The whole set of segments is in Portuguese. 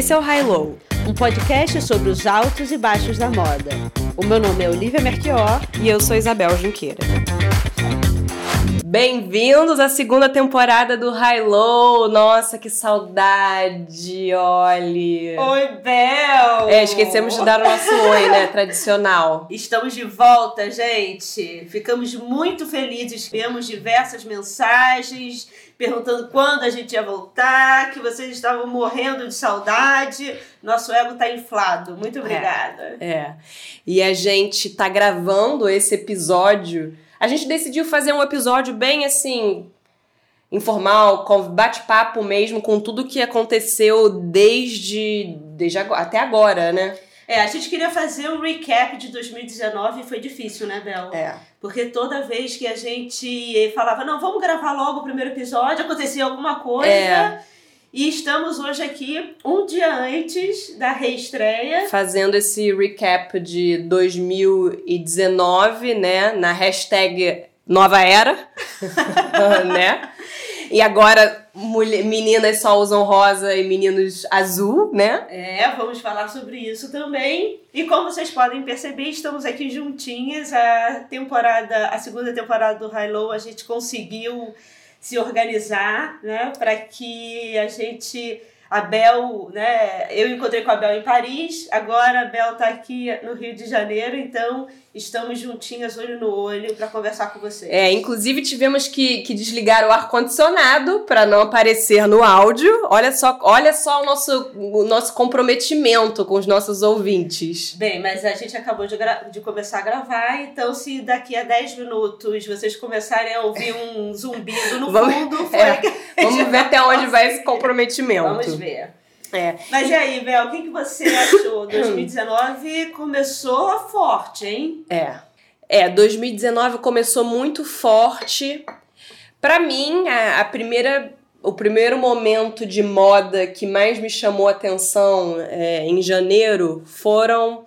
Esse é o High Low, um podcast sobre os altos e baixos da moda. O meu nome é Olivia Merchior e eu sou Isabel Junqueira. Bem-vindos à segunda temporada do High Low. Nossa, que saudade, Oli. Oi, Bel. É, esquecemos de dar o nosso oi, né, tradicional. Estamos de volta, gente. Ficamos muito felizes. Vemos diversas mensagens perguntando quando a gente ia voltar, que vocês estavam morrendo de saudade. Nosso ego tá inflado. Muito é, obrigada. É. é. E a gente tá gravando esse episódio a gente decidiu fazer um episódio bem assim informal, com bate-papo mesmo com tudo que aconteceu desde, desde agora, até agora, né? É, a gente queria fazer um recap de 2019 e foi difícil, né, Bel? É. Porque toda vez que a gente falava, não, vamos gravar logo o primeiro episódio, acontecia alguma coisa. É. E estamos hoje aqui, um dia antes da reestreia. Fazendo esse recap de 2019, né? Na hashtag Nova Era, né? E agora mulher, meninas só usam rosa e meninos azul, né? É, vamos falar sobre isso também. E como vocês podem perceber, estamos aqui juntinhas. A temporada, a segunda temporada do High Low, a gente conseguiu se organizar, né, para que a gente a Bel, né? Eu encontrei com a Bel em Paris, agora a Bel tá aqui no Rio de Janeiro, então estamos juntinhas, olho no olho, para conversar com vocês. É, inclusive tivemos que, que desligar o ar-condicionado para não aparecer no áudio. Olha só, olha só o nosso, o nosso comprometimento com os nossos ouvintes. Bem, mas a gente acabou de, de começar a gravar, então se daqui a 10 minutos vocês começarem a ouvir um zumbido no vamos, fundo, foi é, Vamos ver até onde vai esse comprometimento. Vamos ver. É. Mas e aí, Bel, o que, que você achou? 2019 começou forte, hein? É. É, 2019 começou muito forte. Para mim, a, a, primeira, o primeiro momento de moda que mais me chamou a atenção é, em janeiro foram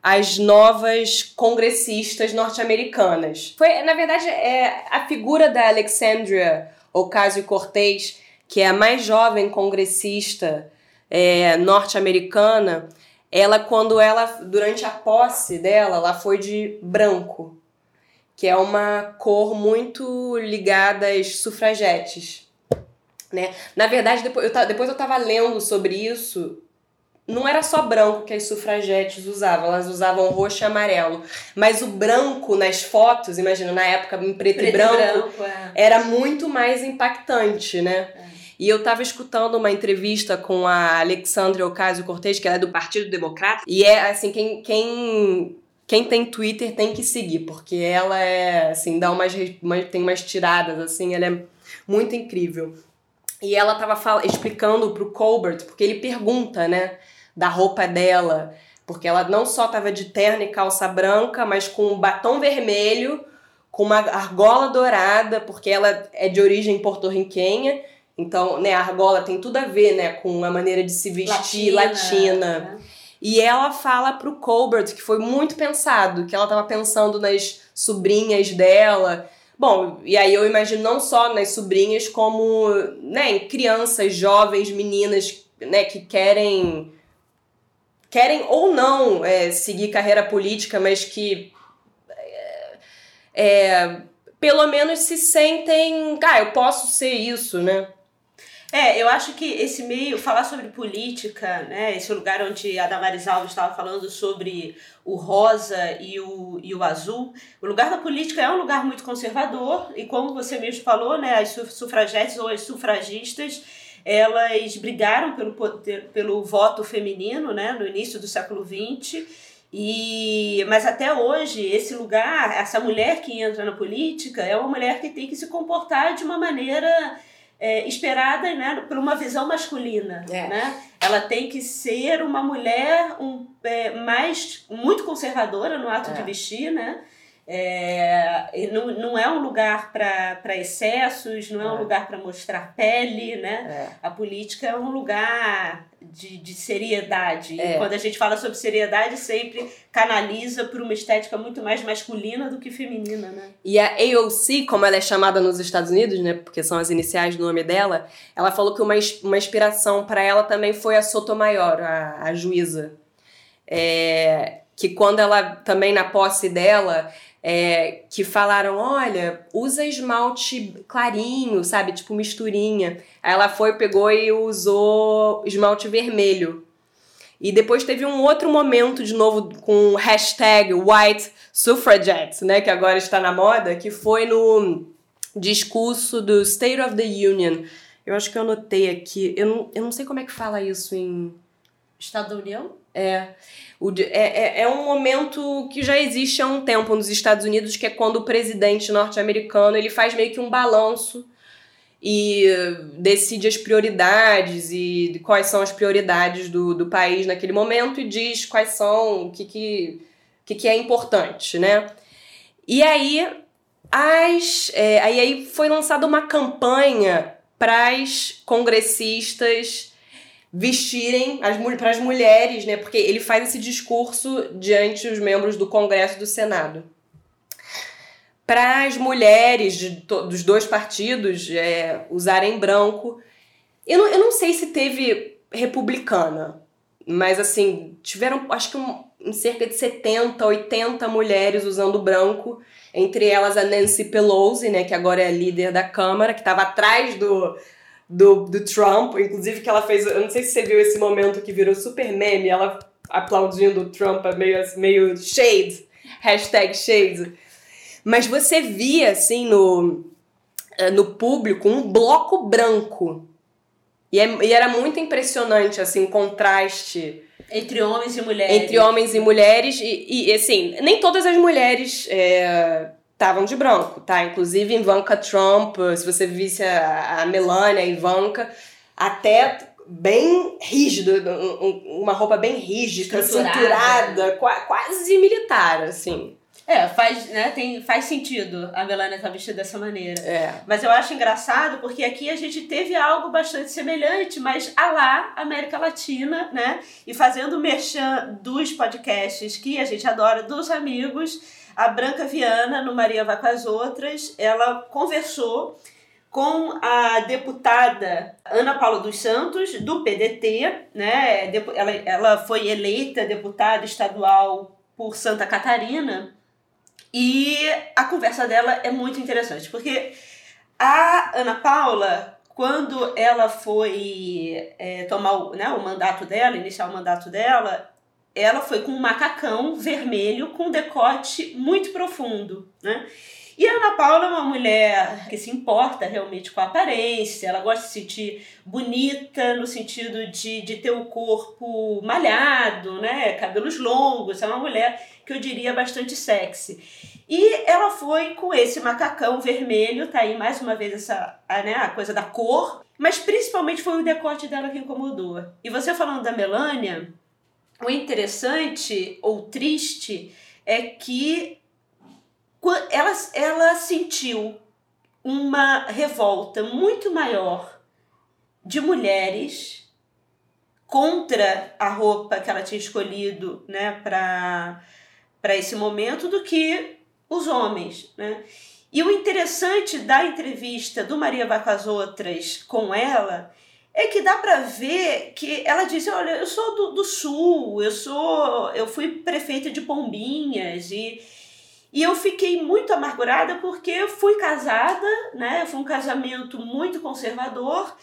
as novas congressistas norte-americanas. Foi, na verdade, é a figura da Alexandria Ocasio-Cortez, que é a mais jovem congressista é, norte-americana, ela quando ela durante a posse dela, ela foi de branco, que é uma cor muito ligada às sufragetes, né? Na verdade, depois eu, depois eu tava lendo sobre isso, não era só branco que as sufragetes usavam, elas usavam roxo e amarelo. Mas o branco nas fotos, imagina, na época em preto, preto e branco, e branco é. era muito mais impactante, né? É. E eu estava escutando uma entrevista com a Alexandria Ocasio-Cortez, que ela é do Partido Democrata, e é assim, quem, quem quem tem Twitter tem que seguir, porque ela é, assim, dá umas, tem umas tiradas, assim, ela é muito incrível. E ela tava explicando pro Colbert, porque ele pergunta, né, da roupa dela, porque ela não só tava de terno e calça branca, mas com um batom vermelho, com uma argola dourada, porque ela é de origem porto-riquenha, então, né, a argola tem tudo a ver, né, com a maneira de se vestir latina. latina. Né? E ela fala pro Colbert que foi muito pensado, que ela estava pensando nas sobrinhas dela. Bom, e aí eu imagino não só nas sobrinhas, como né, em crianças, jovens, meninas, né, que querem querem ou não é, seguir carreira política, mas que é, é, pelo menos se sentem, ah, eu posso ser isso, né? É, eu acho que esse meio, falar sobre política, né, esse lugar onde a Damaris Alves estava falando sobre o rosa e o, e o azul, o lugar da política é um lugar muito conservador, e como você mesmo falou, né, as sufragetes ou as sufragistas, elas brigaram pelo, pelo voto feminino, né, no início do século XX, e, mas até hoje, esse lugar, essa mulher que entra na política, é uma mulher que tem que se comportar de uma maneira é, esperada né, por uma visão masculina. É. Né? Ela tem que ser uma mulher um, é, mais muito conservadora no ato de é. vestir, né? É, não, não é um lugar para excessos, não é, um é. lugar para mostrar pele, né? A política é um lugar de, de seriedade. É. E quando a gente fala sobre seriedade, sempre canaliza para uma estética muito mais masculina do que feminina, né? E a AOC, como ela é chamada nos Estados Unidos, né, porque são as iniciais do nome dela, ela falou que uma, uma inspiração para ela também foi a Sotomayor, a, a juíza. É, que quando ela, também na posse dela, é, que falaram, olha, usa esmalte clarinho, sabe, tipo misturinha. Aí ela foi, pegou e usou esmalte vermelho. E depois teve um outro momento, de novo, com o hashtag White Suffragette, né, que agora está na moda, que foi no discurso do State of the Union. Eu acho que eu anotei aqui. Eu não, eu não sei como é que fala isso em. Estado da União? É, o, é, é, é um momento que já existe há um tempo nos Estados Unidos, que é quando o presidente norte-americano ele faz meio que um balanço e decide as prioridades e quais são as prioridades do, do país naquele momento e diz quais são, o que, que, que, que é importante, né? E aí, as, é, aí, aí foi lançada uma campanha para as congressistas vestirem para as mulheres, né? Porque ele faz esse discurso diante os membros do Congresso e do Senado. Para as mulheres de dos dois partidos é, usarem branco. Eu não, eu não sei se teve republicana, mas assim, tiveram acho que um, cerca de 70, 80 mulheres usando branco, entre elas a Nancy Pelosi, né, que agora é líder da Câmara, que estava atrás do, do, do Trump, inclusive que ela fez, eu não sei se você viu esse momento que virou super meme, ela aplaudindo o Trump, meio, meio shade, hashtag shade. Mas você via, assim, no, eh, no público, um bloco branco. E, é- e era muito impressionante, assim, o contraste Entre homens e mulheres. entre homens e mulheres. E, e, assim, nem todas as mulheres estavam de branco, tá? Inclusive Ivanka Trump, se você visse a, a Melania, a Ivanka, até bem rígido, um- um- uma roupa bem rígida, Estruturada. cinturada, qua- quase militar, assim. É, faz, né, tem, faz sentido a Melania estar vestida dessa maneira. É. Mas eu acho engraçado porque aqui a gente teve algo bastante semelhante, mas a lá, América Latina, né? E fazendo o merchan dos podcasts que a gente adora, dos amigos, a Branca Viana, no Maria Vai com as Outras, ela conversou com a deputada Ana Paula dos Santos, do PDT, né? Ela, ela foi eleita deputada estadual por Santa Catarina. E a conversa dela é muito interessante, porque a Ana Paula, quando ela foi é, tomar o, né, o mandato dela, iniciar o mandato dela, ela foi com um macacão vermelho com decote muito profundo, né? E a Ana Paula é uma mulher que se importa realmente com a aparência, ela gosta de se sentir bonita no sentido de, de ter o corpo malhado, né? Cabelos longos, é uma mulher que eu diria bastante sexy. E ela foi com esse macacão vermelho, tá aí mais uma vez essa a, né, a coisa da cor, mas principalmente foi o decote dela que incomodou. E você falando da Melania, o interessante ou triste é que ela, ela sentiu uma revolta muito maior de mulheres contra a roupa que ela tinha escolhido né, para esse momento do que os homens. Né? E o interessante da entrevista do Maria Vai Outras com ela é que dá para ver que ela disse, olha, eu sou do, do sul, eu sou, eu fui prefeita de Pombinhas e e eu fiquei muito amargurada porque eu fui casada, né? Foi um casamento muito conservador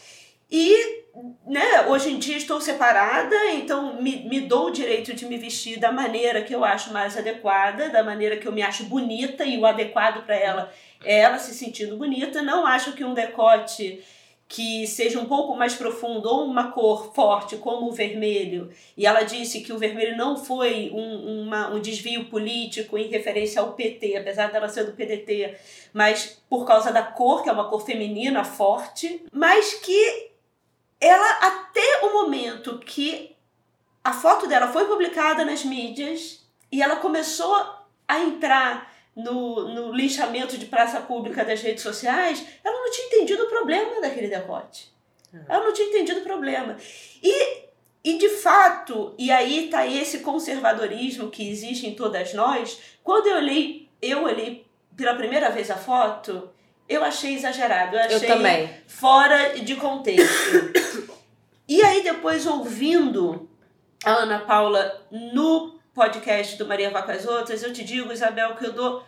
e, né? Hoje em dia estou separada, então me, me dou o direito de me vestir da maneira que eu acho mais adequada, da maneira que eu me acho bonita e o adequado para ela é ela se sentindo bonita. Não acho que um decote que seja um pouco mais profundo ou uma cor forte como o vermelho. E ela disse que o vermelho não foi um, uma, um desvio político em referência ao PT, apesar dela ser do PDT, mas por causa da cor, que é uma cor feminina forte, mas que ela, até o momento que a foto dela foi publicada nas mídias e ela começou a entrar no, no linchamento de praça pública das redes sociais, ela não tinha entendido o problema daquele decote. Ela não tinha entendido o problema. E e de fato, e aí tá esse conservadorismo que existe em todas nós. Quando eu olhei, eu olhei pela primeira vez a foto, eu achei exagerado, eu achei Eu também. fora de contexto. e aí depois ouvindo a Ana Paula no podcast do Maria Vá com as Outras, eu te digo, Isabel, que eu dou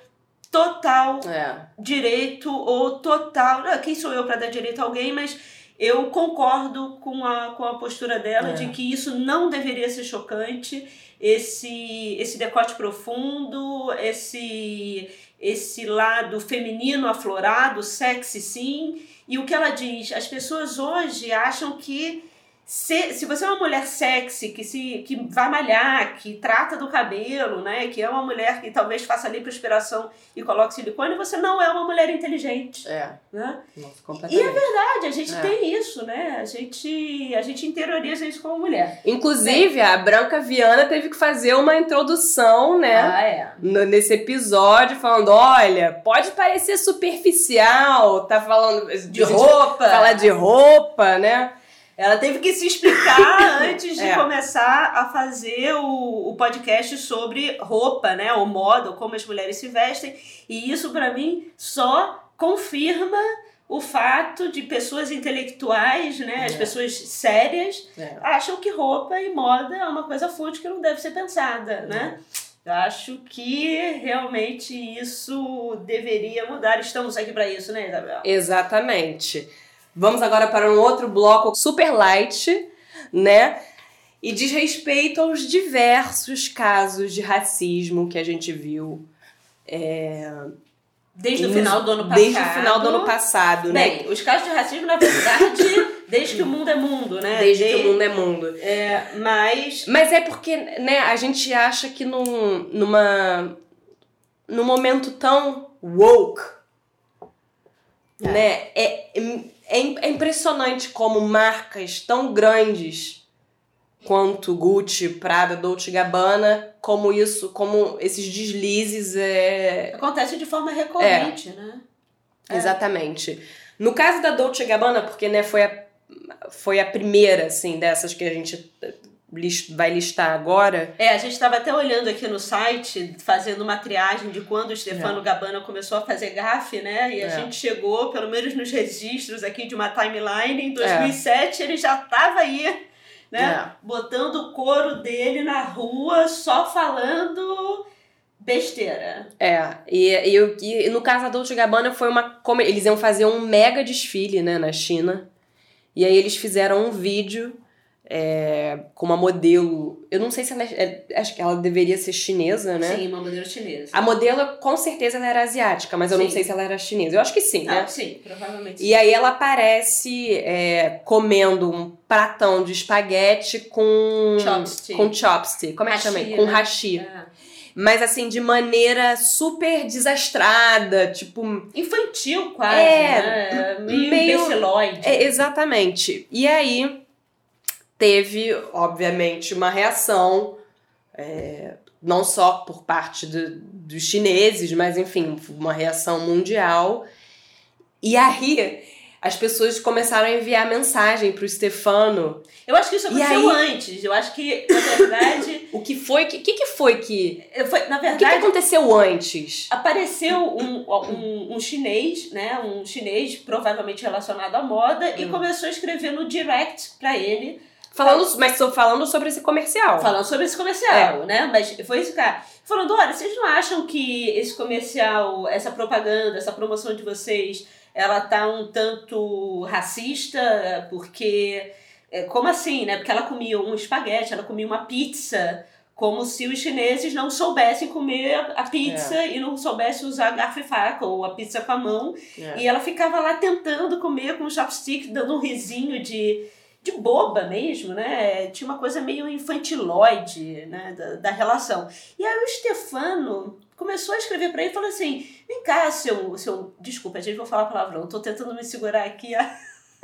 total É. direito ou total. Não, quem sou eu para dar direito a alguém, mas eu concordo com a, com a postura dela É. de que isso não deveria ser chocante. Esse, esse decote profundo, esse, esse lado feminino aflorado, sexy sim. E o que ela diz? As pessoas hoje acham que se, se você é uma mulher sexy, que, se, que vai malhar, que trata do cabelo, né? Que é uma mulher que talvez faça lipoaspiração e coloque silicone, você não é uma mulher inteligente, É. né? Nossa, E é verdade, a gente É. tem isso, né? A gente, a gente interioriza isso como mulher. Inclusive, a Branca Viana teve que fazer uma introdução, né? Ah, é. nesse episódio, falando: olha, pode parecer superficial, tá falando De roupa. falar de roupa, né? Ela teve que se explicar antes de É. começar a fazer o, o podcast sobre roupa, né? Ou moda, ou como as mulheres se vestem. E isso, pra mim, só confirma o fato de pessoas intelectuais, né? As É. pessoas sérias, É. acham que roupa e moda é uma coisa fútil que não deve ser pensada, né? Eu acho que realmente isso deveria mudar. Estamos aqui pra isso, né, Isabel? Exatamente. Vamos agora para um outro bloco super light, né? E diz respeito aos diversos casos de racismo que a gente viu Desde o final do ano passado. desde o final do ano passado, né? Bem, os casos de racismo, na verdade, desde que o mundo é mundo, né? Desde que o mundo é mundo. É, mas. Mas é porque, né, a gente acha que num, numa. num momento tão woke, É. né, é, é, é impressionante como marcas tão grandes quanto Gucci, Prada, Dolce Gabbana, como isso, como esses deslizes é, Acontece de forma recorrente, né? É. Exatamente. No caso da Dolce Gabbana, porque né, foi, a, foi a primeira, assim, dessas que a gente vai listar agora. É, a gente estava até olhando aqui no site, fazendo uma triagem de quando o Stefano Gabbana começou a fazer gafe, né? E a É. gente chegou, pelo menos nos registros aqui de uma timeline, em 2007 ele já estava aí, né? É. Botando o couro dele na rua, só falando besteira. É, e, e, e no caso da Dolce Gabbana foi uma... como Eles iam fazer um mega desfile, né, na China. E aí eles fizeram um vídeo é, com uma modelo... Eu não sei se ela... é- é- acho que ela deveria ser chinesa, né? Sim, uma modelo chinesa. A modelo, com certeza, ela era asiática, mas eu não Sim. sei se ela era chinesa. Eu acho que sim, né? Ah, sim, provavelmente. E aí ela aparece é, comendo um pratão de espaguete com Chopstick. com chopstick. Como é que chama? Com hashi. Ah. Mas assim, de maneira super desastrada, tipo, Infantil quase, É, né? Meio, meio- imbeciloide. é, exatamente. E aí teve, obviamente, uma reação é, não só por parte do- dos chineses, mas enfim, uma reação mundial. E aí as pessoas começaram a enviar mensagem pro Stefano Eu acho que isso E aconteceu aí? antes. Eu acho que, na verdade, O que foi que, que, que foi que. foi, na O que, que verdade, aconteceu antes? apareceu um, um, um chinês, né? Um chinês provavelmente relacionado à moda e Hum. começou a escrever no direct pra ele, Falando, mas estou falando sobre esse comercial. falando sobre esse comercial, né? Mas foi esse cara. Falando, olha, vocês não acham que esse comercial, essa propaganda, essa promoção de vocês, ela tá um tanto racista? Porque. é, Como assim, né? Porque ela comia um espaguete, ela comia uma pizza, como se os chineses não soubessem comer a pizza e não soubessem usar garfo e faca, ou a pizza com a mão. É. E ela ficava lá tentando comer com o chopstick, dando um risinho de, de boba mesmo, né? Tinha uma coisa meio infantiloide, né? Da, da relação. E aí o Stefano começou a escrever pra ele e falou assim: vem cá, seu. seu desculpa, gente, vou falar palavrão, tô tentando me segurar aqui. Ó,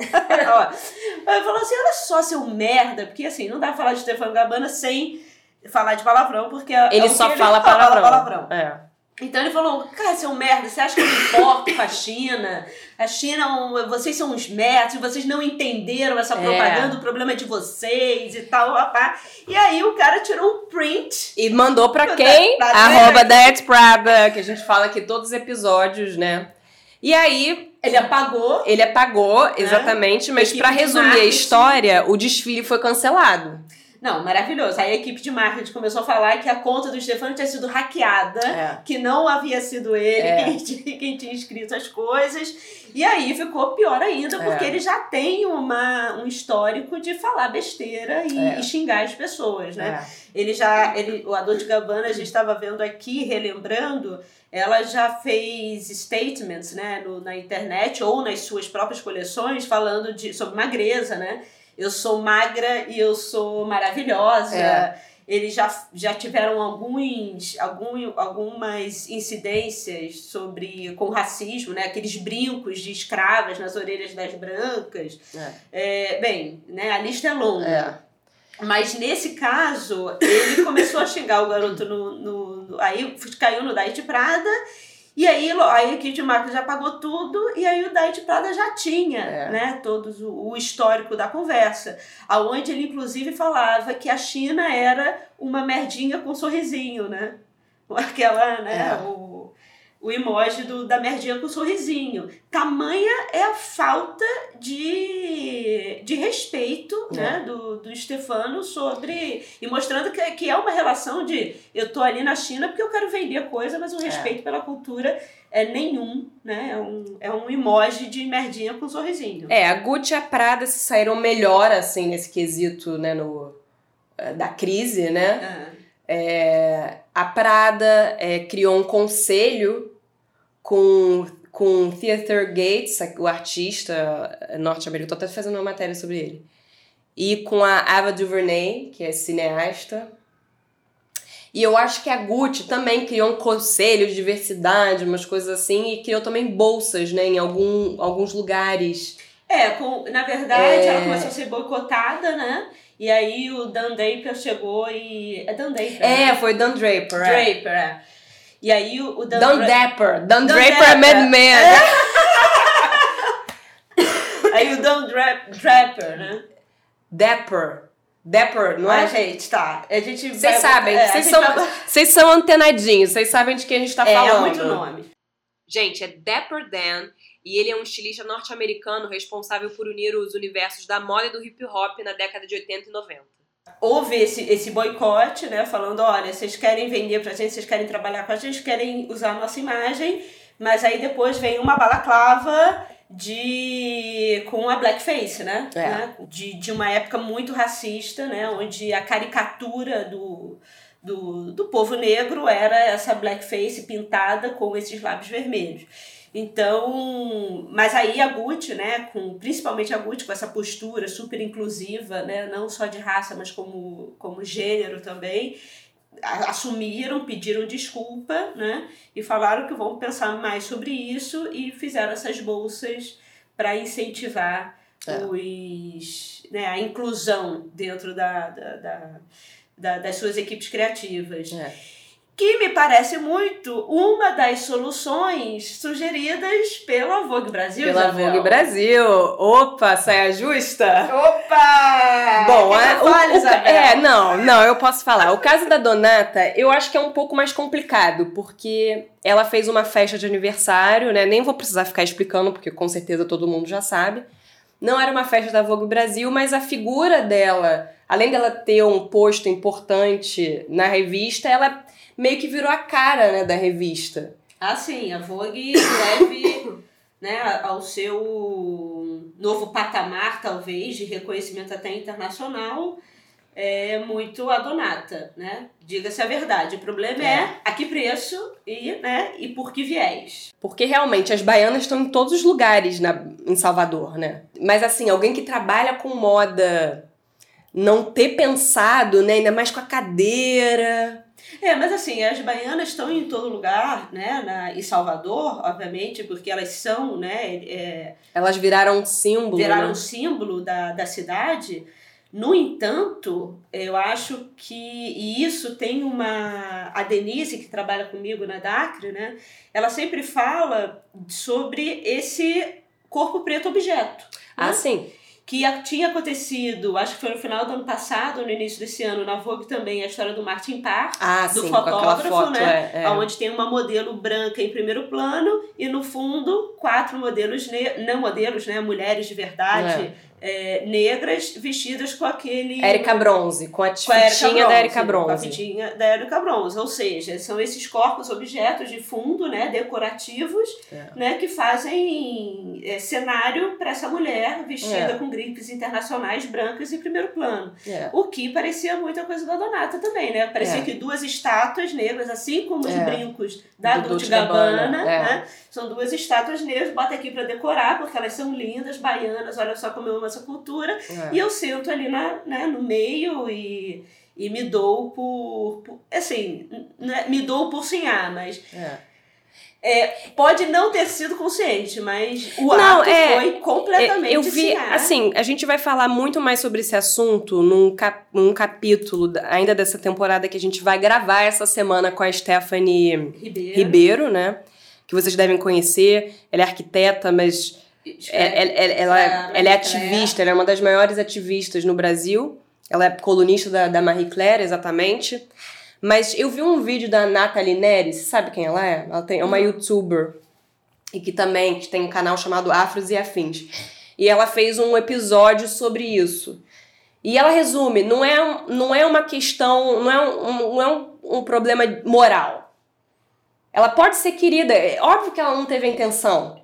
ele falou assim: olha só, seu merda, porque assim, não dá pra falar de Stefano Gabbana sem falar de palavrão, porque é Ele o só fala fala palavrão. palavrão. É. Então ele falou, cara, você é merda, você acha que eu me importo com a China? A China, vocês são uns merdas, vocês não entenderam essa É. propaganda, o problema é de vocês e tal, rapá. E aí o cara tirou um print. E mandou pra quem? da- Arroba That Prada, que a gente fala aqui todos os episódios, né? E aí, Ele apagou. ele apagou, exatamente, mas Equipe pra de resumir a história, o desfile foi cancelado. Não, maravilhoso. Aí a equipe de marketing começou a falar que a conta do Stefano tinha sido hackeada. É. que não havia sido ele É. quem, tinha, quem tinha escrito as coisas. E aí ficou pior ainda, porque É. ele já tem uma, um histórico de falar besteira e, É. e xingar as pessoas, né? Ele já, ele, o Ador de Gabbana, a gente estava vendo aqui, relembrando, ela já fez statements, né, no, na internet ou nas suas próprias coleções falando de, sobre magreza, né? Eu sou magra e eu sou maravilhosa. É. Eles já, já tiveram alguns, algum, algumas incidências sobre com racismo, né? Aqueles brincos de escravas nas orelhas das brancas. É. É, bem, né? A lista é longa. É. Mas nesse caso, ele começou a xingar o garoto no. no, no- aí caiu no Diet Prada. E aí, aí a Kid Marcos já pagou tudo, e aí o Diet Prada já tinha, É. né, todos o, o histórico da conversa. Aonde ele, inclusive, falava que a China era uma merdinha com um sorrisinho, né? Aquela, né, É. o, o emoji do, da merdinha com um sorrisinho. Tamanha é a falta de, de respeito É. né, do, do Stefano sobre. E mostrando que, que é uma relação de eu tô ali na China porque eu quero vender coisa, mas o respeito pela cultura é nenhum, né? É um, é um emoji de merdinha com um sorrisinho. É, a Gucci e a Prada se saíram melhor, assim, nesse quesito, né, no, eh, da crise, né? É. É, a Prada é, criou um conselho com, com Theater Gates, o artista norte-americano, tô até fazendo uma matéria sobre ele, e com a Ava DuVernay, que é cineasta. E eu acho que a Gucci também criou um conselho de diversidade, umas coisas assim, e criou também bolsas, né, em algum, alguns lugares. É, com, na verdade, É. ela começou a ser boicotada, né? E aí o Dan Draper chegou e. É Dan Draper. né? É, foi Dan Draper. é. Draper, é. E aí o, o Dan, Dan Dra- Dapper. Dan, Dan Draper é. Madman. Aí o Dan Dra- Draper, né? Dapper. Dapper, não Ah, é? gente, tá. A gente Vocês vai- sabem, é, vocês gente são, vai- vocês são antenadinhos, vocês sabem de quem a gente tá É, falando. é muito nome. Gente, é Dapper Dan e ele é um estilista norte-americano responsável por unir os universos da moda e do hip hop na década de 80 e 90. Houve esse, esse boicote, né? Falando, olha, vocês querem vender pra gente, vocês querem trabalhar com a gente, querem usar a nossa imagem, mas aí depois vem uma balaclava de com a blackface, né? É. Né? De, de uma época muito racista, né? Onde a caricatura do, do, do povo negro era essa blackface pintada com esses lábios vermelhos. Então, mas aí a Gucci, né, com principalmente a Gucci com essa postura super inclusiva, né, não só de raça, mas como como gênero também, assumiram, pediram desculpa, né, e falaram que vão pensar mais sobre isso e fizeram essas bolsas para incentivar É. os, né, a inclusão dentro da, da, da- da- das suas equipes criativas. É. Que me parece muito uma das soluções sugeridas pela Vogue Brasil. Pela Isabel. Vogue Brasil. Opa, saia justa. Opa! Bom, que é, o, o, Isabel? é, não, não, eu posso falar. O caso da Donata, eu acho que é um pouco mais complicado, porque ela fez uma festa de aniversário, né? Nem vou precisar ficar explicando, porque com certeza todo mundo já sabe. Não era uma festa da Vogue Brasil, mas a figura dela, além dela ter um posto importante na revista, ela meio que virou a cara, né, da revista. Ah, sim, a Vogue deve né, ao seu novo patamar, talvez, de reconhecimento até internacional, é muito a Donata, né? Diga-se a verdade. O problema é. É. a que preço e, né, e por que viés. Porque realmente as baianas estão em todos os lugares na, em Salvador, né? Mas assim, alguém que trabalha com moda não ter pensado, né? Ainda mais com a cadeira. É, mas assim, as baianas estão em todo lugar, né? Na, em Salvador, obviamente, porque elas são, né? é, Elas viraram um símbolo. viraram né? um símbolo da, da cidade, No entanto, eu acho que e isso tem uma a Denise que trabalha comigo na Dacre, né? Ela sempre fala sobre esse corpo preto objeto. Ah, né? sim. Que tinha acontecido, acho que foi no final do ano passado, no início desse ano, na Vogue também, a história do Martin Parr, Ah, do sim, fotógrafo, foto, né? é. é. onde tem uma modelo branca em primeiro plano e no fundo quatro modelos, ne não modelos, né? Mulheres de verdade, é, negras, vestidas com aquele... Érica Bronze, com a a fitinha da Érica Com a Bronze. fitinha da Erika Bronze. Ou seja, são esses corpos, objetos de fundo, né, decorativos, É. né, que fazem é, cenário para essa mulher vestida É. com gripes internacionais brancas em primeiro plano. É. O que parecia muita coisa da Donata também, né? Parecia É. que duas estátuas negras, assim como os É. brincos da Do Dolce Gabbana, Gabbana, é. né? São duas estátuas negras, bota aqui para decorar, porque elas são lindas, baianas, olha só como eu amo essa cultura. É. E eu sento ali na, né, no meio e, e me dou por, por- Assim, né, me dou por sonhar, mas É. pode não ter sido consciente, mas o Não, ato é, foi completamente Eu vi, sonhar. assim, a gente vai falar muito mais sobre esse assunto num, cap, num capítulo da- ainda dessa temporada que a gente vai gravar essa semana com a Stephanie Ribeiro. Ribeiro, né? Que vocês devem conhecer. Ela é arquiteta, mas é- ela, ela- ela- Ela- ela é Marie ativista, ela é uma das maiores ativistas no Brasil. Ela é colunista da, da Marie Claire, exatamente. Mas eu vi um vídeo da Nathalie Neri, você sabe quem ela é? Ela tem, é uma Uhum. youtuber. E que também que tem um canal chamado Afros e Afins. E ela fez um episódio sobre isso. E ela resume, não é, não é uma questão, não é, um, não é um, um problema moral. Ela pode ser querida, é óbvio que ela não teve a intenção.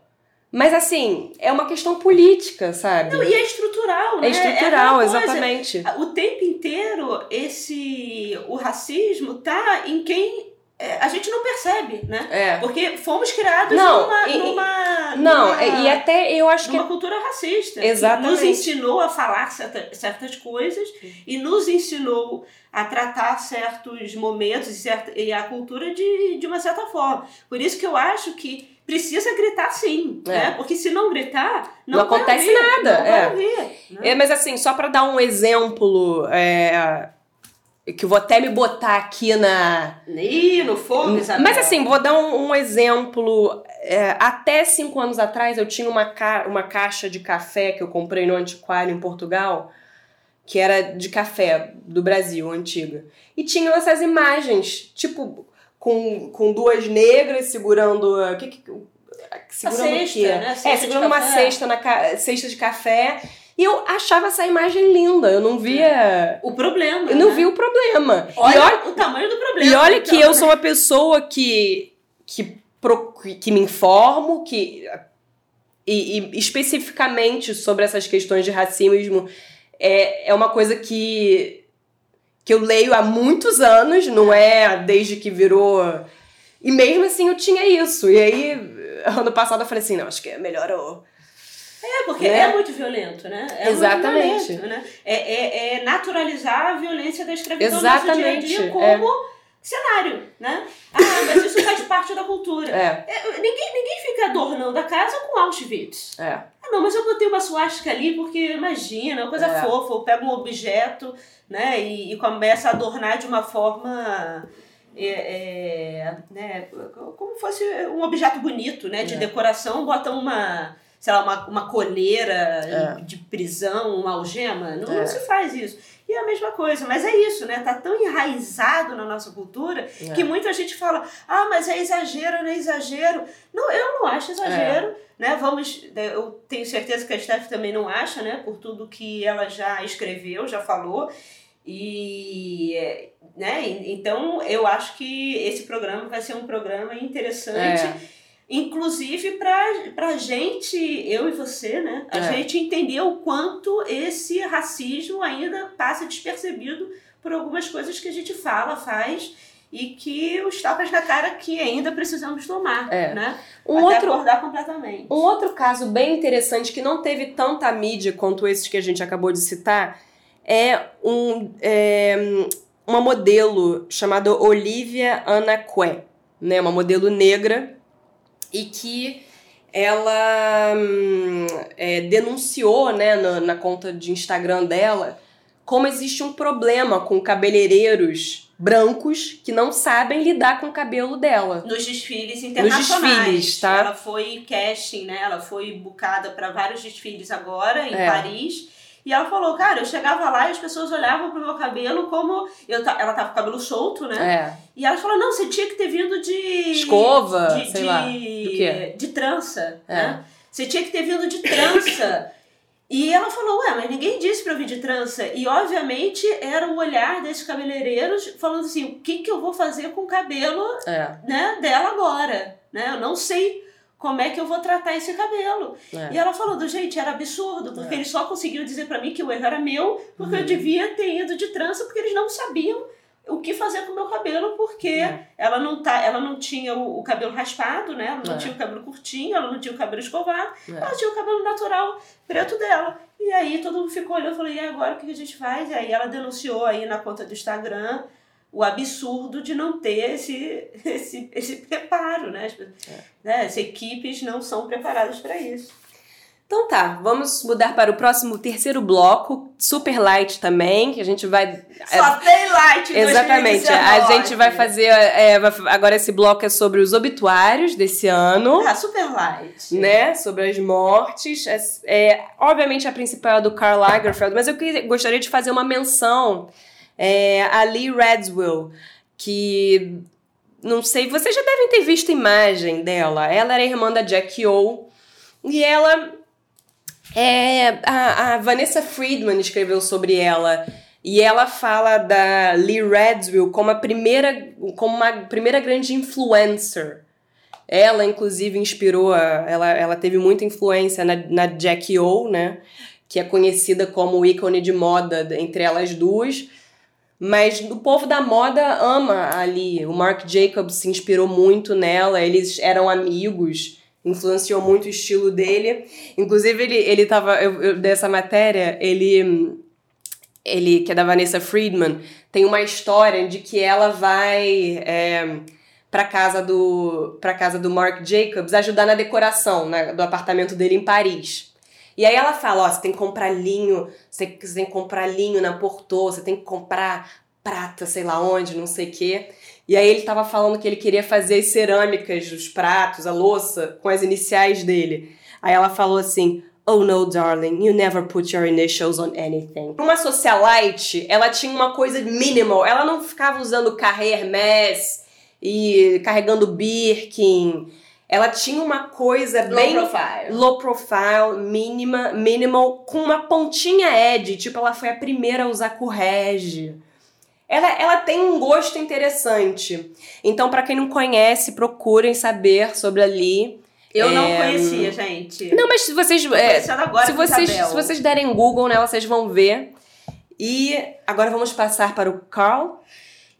Mas assim, é uma questão política, sabe? Não, e é estrutural, né? é estrutural, coisa, exatamente. O tempo inteiro, esse o racismo tá em quem é, a gente não percebe, né? É. Porque fomos criados Não, numa, e- numa, Não, numa- e até eu acho que numa cultura racista. Exatamente. Que nos ensinou a falar certa, certas coisas e nos ensinou a tratar certos momentos e, certa, e a cultura de, de uma certa forma. Por isso que eu acho que precisa gritar sim, É. né? Porque se não gritar, não, Não acontece nada, Não é. ouvir, né? É, mas assim, só pra dar um exemplo, é, que eu vou até me botar aqui na. Ih, no fogo, Isabel. Mas assim, vou dar um, um exemplo. É, até cinco anos atrás eu tinha uma, ca uma caixa de café que eu comprei no antiquário em Portugal, que era de café do Brasil, antiga. E tinham essas imagens, tipo, com, com duas negras segurando. O que, que, segurando o cesta, quê? né? Cesta é, segurando uma café. cesta, na ca- cesta de café. E eu achava essa imagem linda, eu não via. O problema. Eu não né? vi o problema. Olha, e olha, o tamanho do problema. e olha que então, eu sou uma pessoa que, que, pro- que me informo, que. E, e especificamente sobre essas questões de racismo, é, é uma coisa que, que eu leio há muitos anos, não é desde que virou. E mesmo assim eu tinha isso. E aí, ano passado eu falei assim: não, acho que é melhor eu. É, porque né? é muito violento, né? É Exatamente. Violento, né? É, é, é naturalizar a violência da escravidão no nosso dia a Exatamente, dia é. como cenário, né? Ah, mas isso faz parte da cultura. É, É, ninguém, ninguém fica adornando a casa com Auschwitz. é. Ah, não, mas eu botei uma suástica ali porque, imagina, uma coisa É. fofa. Eu pego um objeto, né, e, e começa a adornar de uma forma... é, é, né, como fosse um objeto bonito, né, de decoração, bota uma, sei lá, uma, uma coleira É. de prisão, uma algema, não, não É. se faz isso. E é a mesma coisa, mas é isso, né? Tá tão enraizado na nossa cultura É. que muita gente fala, ah, mas é exagero, não é exagero. Não, eu não acho exagero, né? Vamos, eu tenho certeza que a Steph também não acha, né? Por tudo que ela já escreveu, já falou. E, né? Então, eu acho que esse programa vai ser um programa interessante. É. Inclusive pra, pra gente, eu e você, né? A É. gente entender o quanto esse racismo ainda passa despercebido por algumas coisas que a gente fala, faz e que os tapas na cara que ainda precisamos tomar, É. né? Um Até outro, acordar completamente. Um outro caso bem interessante que não teve tanta mídia quanto esses que a gente acabou de citar é, um, é, uma modelo chamada Olivia Anaque, né? Uma modelo negra e que ela hum, é, denunciou né, na, na conta de Instagram dela como existe um problema com cabeleireiros brancos que não sabem lidar com o cabelo dela. Nos desfiles internacionais. Nos desfiles, tá? Ela foi casting, né? Ela foi bucada para vários desfiles agora em É. Paris. E ela falou, cara, eu chegava lá e as pessoas olhavam pro meu cabelo como. Eu, ela tava com o cabelo solto, né? É. E ela falou, não, você tinha que ter vindo de. Escova, de, sei de, lá, do quê? De trança, É. né? Você tinha que ter vindo de trança. E ela falou, ué, mas ninguém disse pra eu vir de trança. E obviamente era o olhar desses cabeleireiros falando assim, o que, que eu vou fazer com o cabelo É. né, dela agora? Né? Eu não sei como é que eu vou tratar esse cabelo. é. E ela falando, gente, era absurdo, porque É. eles só conseguiam dizer pra mim que o erro era meu, porque Uhum. eu devia ter ido de trança, porque eles não sabiam o que fazer com o meu cabelo, porque É. ela não tá, ela não tinha o, o cabelo raspado, né? Ela não É. tinha o cabelo curtinho, ela não tinha o cabelo escovado, É. ela tinha o cabelo natural preto dela. E aí todo mundo ficou olhando e falou, e agora o que a gente faz? E aí ela denunciou aí na conta do Instagram o absurdo de não ter esse, esse, esse preparo, né? As, pe- né? As equipes não são preparadas para isso. Então tá, vamos mudar para o próximo terceiro bloco, super light também, que a gente vai. Só tem light Exatamente, a 2019. gente vai fazer. é, agora esse bloco é sobre os obituários desse ano. Ah, super light. né, sobre as mortes. É, é, obviamente a principal é a do Karl Lagerfeld, mas eu que- gostaria de fazer uma menção é, a Lee Radziwill, que não sei, vocês já devem ter visto a imagem dela. Ela era irmã da Jackie O e ela é, a, a Vanessa Friedman escreveu sobre ela. E ela fala da Lee Radziwill como a primeira, como uma primeira grande influencer. Ela, inclusive, inspirou, a, ela, ela teve muita influência na, na Jackie O, né? Que é conhecida como ícone de moda entre elas duas. Mas o povo da moda ama ali. O Marc Jacobs se inspirou muito nela, eles eram amigos, influenciou muito o estilo dele. Inclusive, ele, ele tava. Eu, eu, dessa matéria, ele. Ele, que é da Vanessa Friedman, tem uma história de que ela vai. É, para casa do para casa do Marc Jacobs ajudar na decoração do apartamento dele em Paris. E aí ela fala, ó, você tem que comprar linho, você, você tem que comprar linho na Porto, você tem que comprar prata, sei lá onde, não sei o quê. E aí ele tava falando que ele queria fazer as cerâmicas dos pratos, a louça, com as iniciais dele. Aí ela falou assim, Oh no, darling, you never put your initials on anything. Uma socialite, ela tinha uma coisa minimal. Ela não ficava usando carré Hermès e carregando Birkin. Ela tinha uma coisa Low bem profile. low profile, mínima, minimal, com uma pontinha Ed. Tipo, ela foi a primeira a usar correge. Ela, ela tem um gosto interessante. Então, pra quem não conhece, procurem saber sobre a Lee. Eu não É, conhecia, gente. Não, mas se vocês. É, se, vocês Isabel. se vocês derem Google nela, vocês vão ver. E agora vamos passar para o Carl.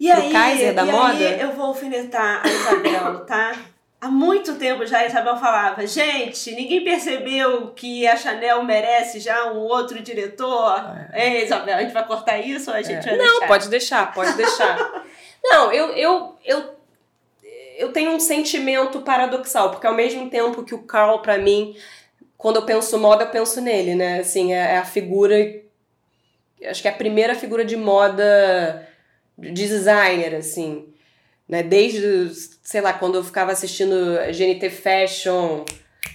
E aí, Kaiser da e moda? aí eu vou alfinetar a Isabel, tá? Há muito tempo já a Isabel falava, gente, ninguém percebeu que a Chanel merece já um outro diretor? Ei, Isabel, a gente vai cortar isso ou a gente vai É. Não, deixar? pode deixar, pode deixar. Não, eu, eu, eu, eu tenho um sentimento paradoxal, porque ao mesmo tempo que o Carl, pra mim, quando eu penso moda, eu penso nele, né? Assim, é, é a figura. Acho que é a primeira figura de moda de designer, assim. Né? Desde, sei lá, quando eu ficava assistindo GNT Fashion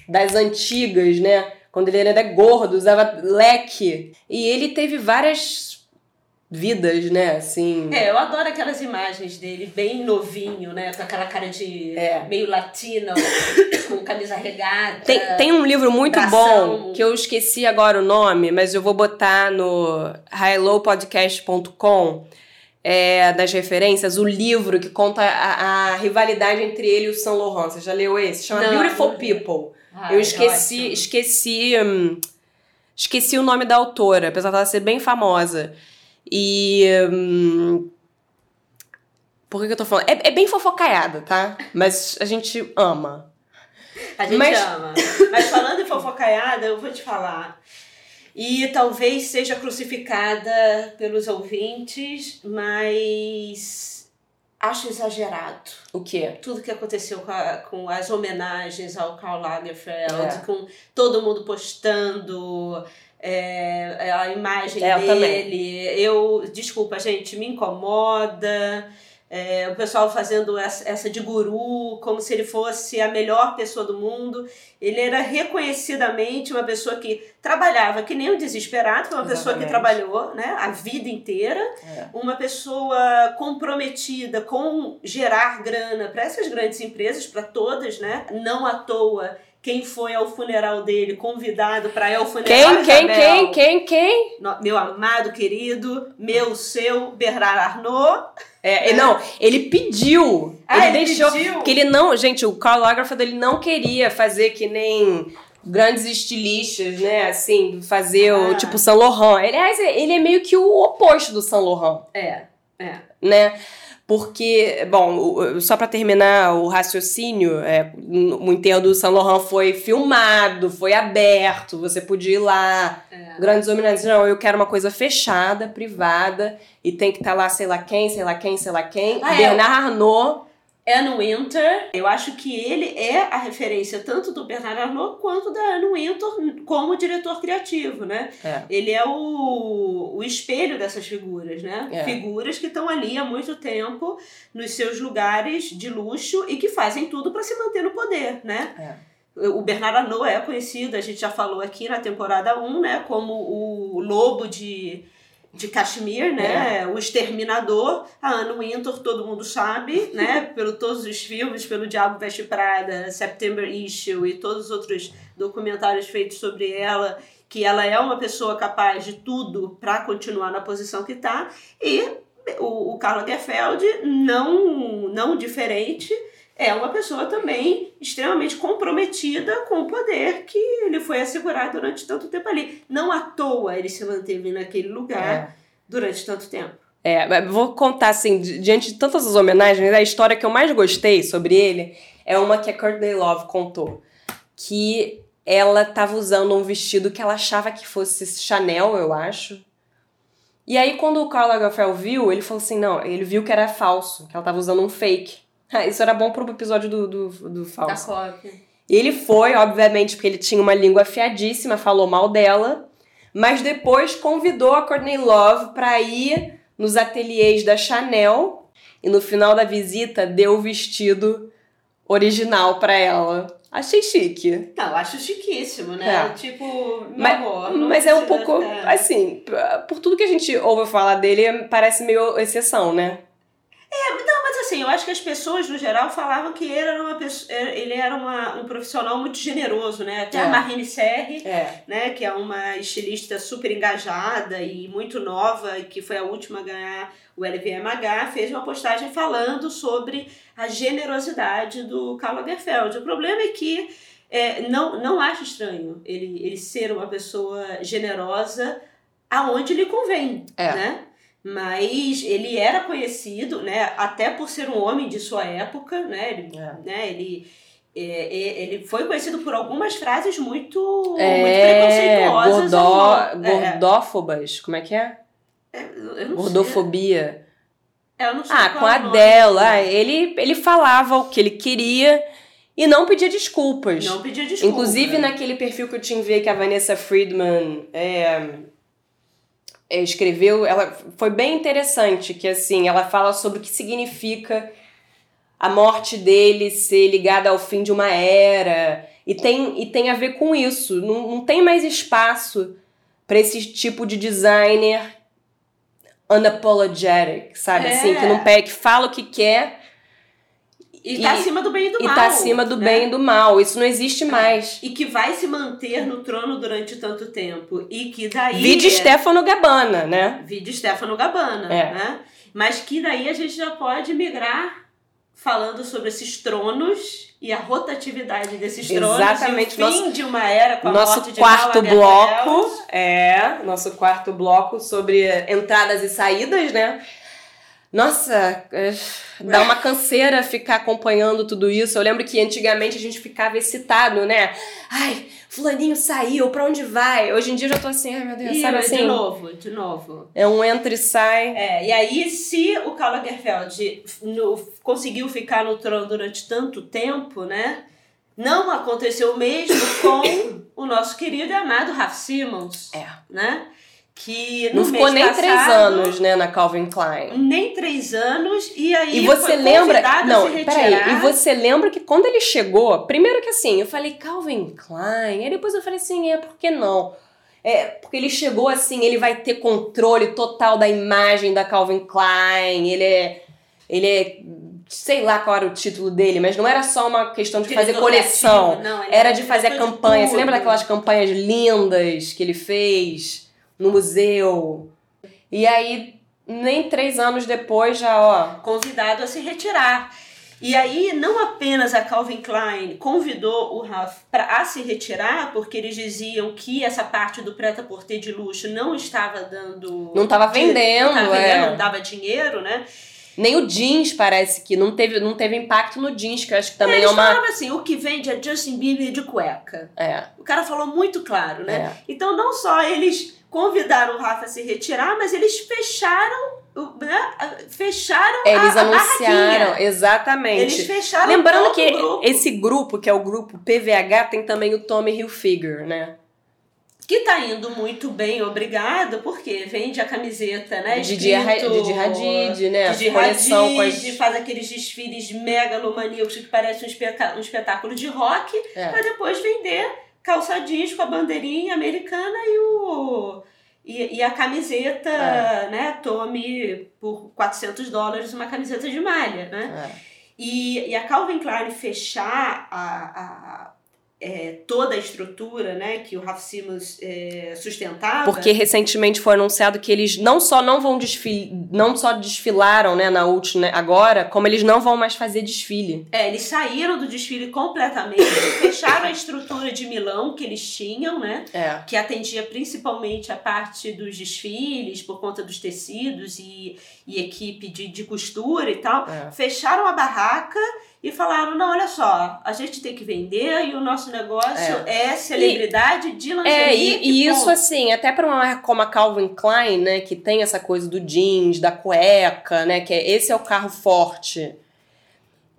das antigas, né? Quando ele era gordo, usava leque. E ele teve várias vidas, né? Assim. É, eu adoro aquelas imagens dele, bem novinho, né? Com aquela cara de É. meio latino, com camisa regata. Tem, tem um livro muito Bração. bom que eu esqueci agora o nome, mas eu vou botar no highlowpodcast.com é, das referências, o livro que conta a, a rivalidade entre ele e o Saint Laurent. Você já leu esse? Chama Não, Beautiful não. People. Ai, eu esqueci, ótimo. esqueci, hum, esqueci o nome da autora, apesar dela ser bem famosa. E hum, por que, que eu tô falando? É, é bem fofocaiada, tá? Mas a gente ama. A gente Mas- ama. Mas falando em fofocaiada, eu vou te falar. E talvez seja crucificada pelos ouvintes, mas acho exagerado. O quê? Tudo que aconteceu com, a- com as homenagens ao Karl Lagerfeld, É. com todo mundo postando é, a imagem É, eu dele. Eu, desculpa, gente, me incomoda. É, o pessoal fazendo essa, de guru, como se ele fosse a melhor pessoa do mundo. Ele era reconhecidamente uma pessoa que trabalhava que nem um desesperado, foi uma pessoa que Exatamente. trabalhou né, a vida inteira É. uma pessoa comprometida com gerar grana para essas grandes empresas, para todas, né? Não à toa quem foi ao funeral dele convidado para ir ao funeral Quem, quem, quem, quem, quem? Meu amado querido, meu seu Bernard Arnault. É, Não, ele pediu. Ah, ele ele deixou. pediu? Porque ele não. Gente, o Karl Lagerfeld ele não queria fazer que nem grandes estilistas, né? Assim, fazer o Ah. tipo Saint Laurent. Aliás, ele é meio que o oposto do Saint Laurent. É, é. né? Porque, bom, só para terminar o raciocínio, é, o enterro do Saint Laurent foi filmado, foi aberto, você podia ir lá, é. grandes homenagens. Não, eu quero uma coisa fechada, privada, e tem que estar lá sei lá quem, sei lá quem, sei lá quem. Ah, é. Bernard Arnault, Anne Winter, eu acho que ele é a referência tanto do Bernard Arnault quanto da Anne Winter como diretor criativo, né? É. Ele é o, o espelho dessas figuras, né? É. Figuras que estão ali há muito tempo nos seus lugares de luxo e que fazem tudo para se manter no poder, né? O Bernard Arnault é conhecido, a gente já falou aqui na temporada 1, né, como o lobo de, de Kashmir, né, o exterminador. A Anne Wintour, todo mundo sabe, né, pelo todos os filmes, pelo Diabo Veste Prada, September Issue e todos os outros documentários feitos sobre ela, que ela é uma pessoa capaz de tudo para continuar na posição que está. E o, o Karl Lagerfeld, não, não diferente, é uma pessoa também extremamente comprometida com o poder que ele foi assegurar durante tanto tempo ali. Não à toa ele se manteve naquele lugar durante tanto tempo. É, vou contar assim, di- diante de todas as homenagens, a história que eu mais gostei sobre ele é uma que a Courtney Love contou. Que ela tava usando um vestido que ela achava que fosse Chanel, eu acho. E aí, quando o Karl Lagerfeld viu, ele falou assim: não, ele viu que era falso, que ela tava usando um fake. Ah, Isso era bom pro episódio do, do, do falso. cópia. Ele foi, obviamente, porque ele tinha uma língua afiadíssima, falou mal dela, mas depois convidou a Courtney Love para ir nos ateliês da Chanel e no final da visita deu o vestido original para ela. Achei chique. Não, acho chiquíssimo, né? É. Tipo, Mas, amor, mas é um pouco, assim, por tudo que a gente ouve falar dele, parece meio exceção, né? Mas assim, eu acho que as pessoas, no geral, falavam que ele era, uma pessoa, ele era uma, um profissional muito generoso, né? Até É. a Marlene Serri, É. né, que é uma estilista super engajada e muito nova, e que foi a última a ganhar o LVMH, fez uma postagem falando sobre a generosidade do Karl Lagerfeld. O problema é que é, não, não acho estranho ele, ele ser uma pessoa generosa aonde lhe convém, É. né? Mas ele era conhecido, né, até por ser um homem de sua época, né, ele, É. né, ele é, é, ele foi conhecido por algumas frases muito, muito É, preconceituosas. gordó, é, gordófobas, como é que é? é, eu não Gordofobia. sei, eu não sei Ah, com a o nome. dela. Ele, ele falava o que ele queria e não pedia desculpas. Não pedia desculpa. Inclusive naquele perfil que eu te enviei que a Vanessa Friedman escreveu, ela foi bem interessante, que assim, ela fala sobre o que significa a morte dele ser ligada ao fim de uma era. E tem, e tem a ver com isso. Não, não tem mais espaço para esse tipo de designer unapologetic, sabe? É. Assim, que não pega, que fala o que quer E tá e- acima do bem e do e mal. tá acima do né? bem e do mal. Isso não existe mais. E que vai se manter no trono durante tanto tempo. E que daí. Vide Stefano Gabbana, né? Vide Stefano Gabbana, É. né? Mas que daí a gente já pode migrar falando sobre esses tronos e a rotatividade desses tronos Exatamente. e o fim de uma era com a Nosso morte de quarto bloco é nosso quarto bloco sobre entradas e saídas, né? Nossa, é, dá uma canseira ficar acompanhando tudo isso. Eu lembro que antigamente a gente ficava excitado, né? Ai, fulaninho saiu, pra onde vai? Hoje em dia eu já tô assim, ai meu Deus, Ih, sabe assim? De novo, de novo. É um entra e sai. É, e aí, se o Karl Lagerfeld no, conseguiu ficar no trono durante tanto tempo, né? Não aconteceu o mesmo com o nosso querido e amado Raf Simons, É. né? Que no Não ficou nem passado, três anos, né, na Calvin Klein. Nem três anos, e aí E você foi lembra. Não, peraí. E você lembra que quando ele chegou, primeiro que assim, eu falei Calvin Klein, aí depois eu falei assim, é, por que não? É, porque ele chegou assim, ele vai ter controle total da imagem da Calvin Klein, ele é. Ele é. Sei lá qual era o título dele, mas não era só uma questão de fazer Diretor coleção. criativo, não, ele Era de fazer a campanha. Você lembra daquelas campanhas lindas que ele fez no museu? E aí, nem três anos depois, já, ó. convidado a se retirar. E aí, não apenas a Calvin Klein convidou o Ralph para se retirar, porque eles diziam que essa parte do preta-porter de luxo não estava dando. Não tava di- vendendo, não, é. vendendo, não dava dinheiro, né? Nem o jeans parece que não teve, não teve impacto no jeans, que eu acho que também Eles é uma. falavam assim: o que vende é Justin Bieber de cueca. É, O cara falou muito claro, né? é. Então, não só eles convidaram o Rafa a se retirar, mas eles fecharam. Né? Fecharam Eles a, anunciaram, exatamente. Eles fecharam Lembrando que grupo. esse grupo, que é o grupo PVH, tem também o Tommy Hilfiger, né? Que tá indo muito bem, obrigado, porque vende a camiseta, né? Didi Ra- escrito- Didi Hadid, né? Didi Coleção com as- Hadid, faz aqueles desfiles megalomaníacos que parece um, especa- um espetáculo de rock, É. pra depois vender calça jeans com a bandeirinha americana e o... E, e a camiseta, É. né, tome por 400 dólares uma camiseta de malha, né? É. E, e a Calvin Klein fechar a, a- é, toda a estrutura né, que o Raf Simons é, sustentava. Porque recentemente foi anunciado que eles não só não vão desfilar, não só desfilaram, né, na última né, agora, como eles não vão mais fazer desfile. É, eles saíram do desfile completamente, fecharam a estrutura de Milão que eles tinham, né? É. Que atendia principalmente a parte dos desfiles, por conta dos tecidos e, e equipe de, de costura e tal. É. Fecharam a barraca e falaram: não, olha só, a gente tem que vender e o nosso negócio é, celebridade de lingerie. É, e, e isso assim, até pra uma marca como a Calvin Klein, né, que tem essa coisa do jeans, da cueca, né, que é, esse é o carro forte.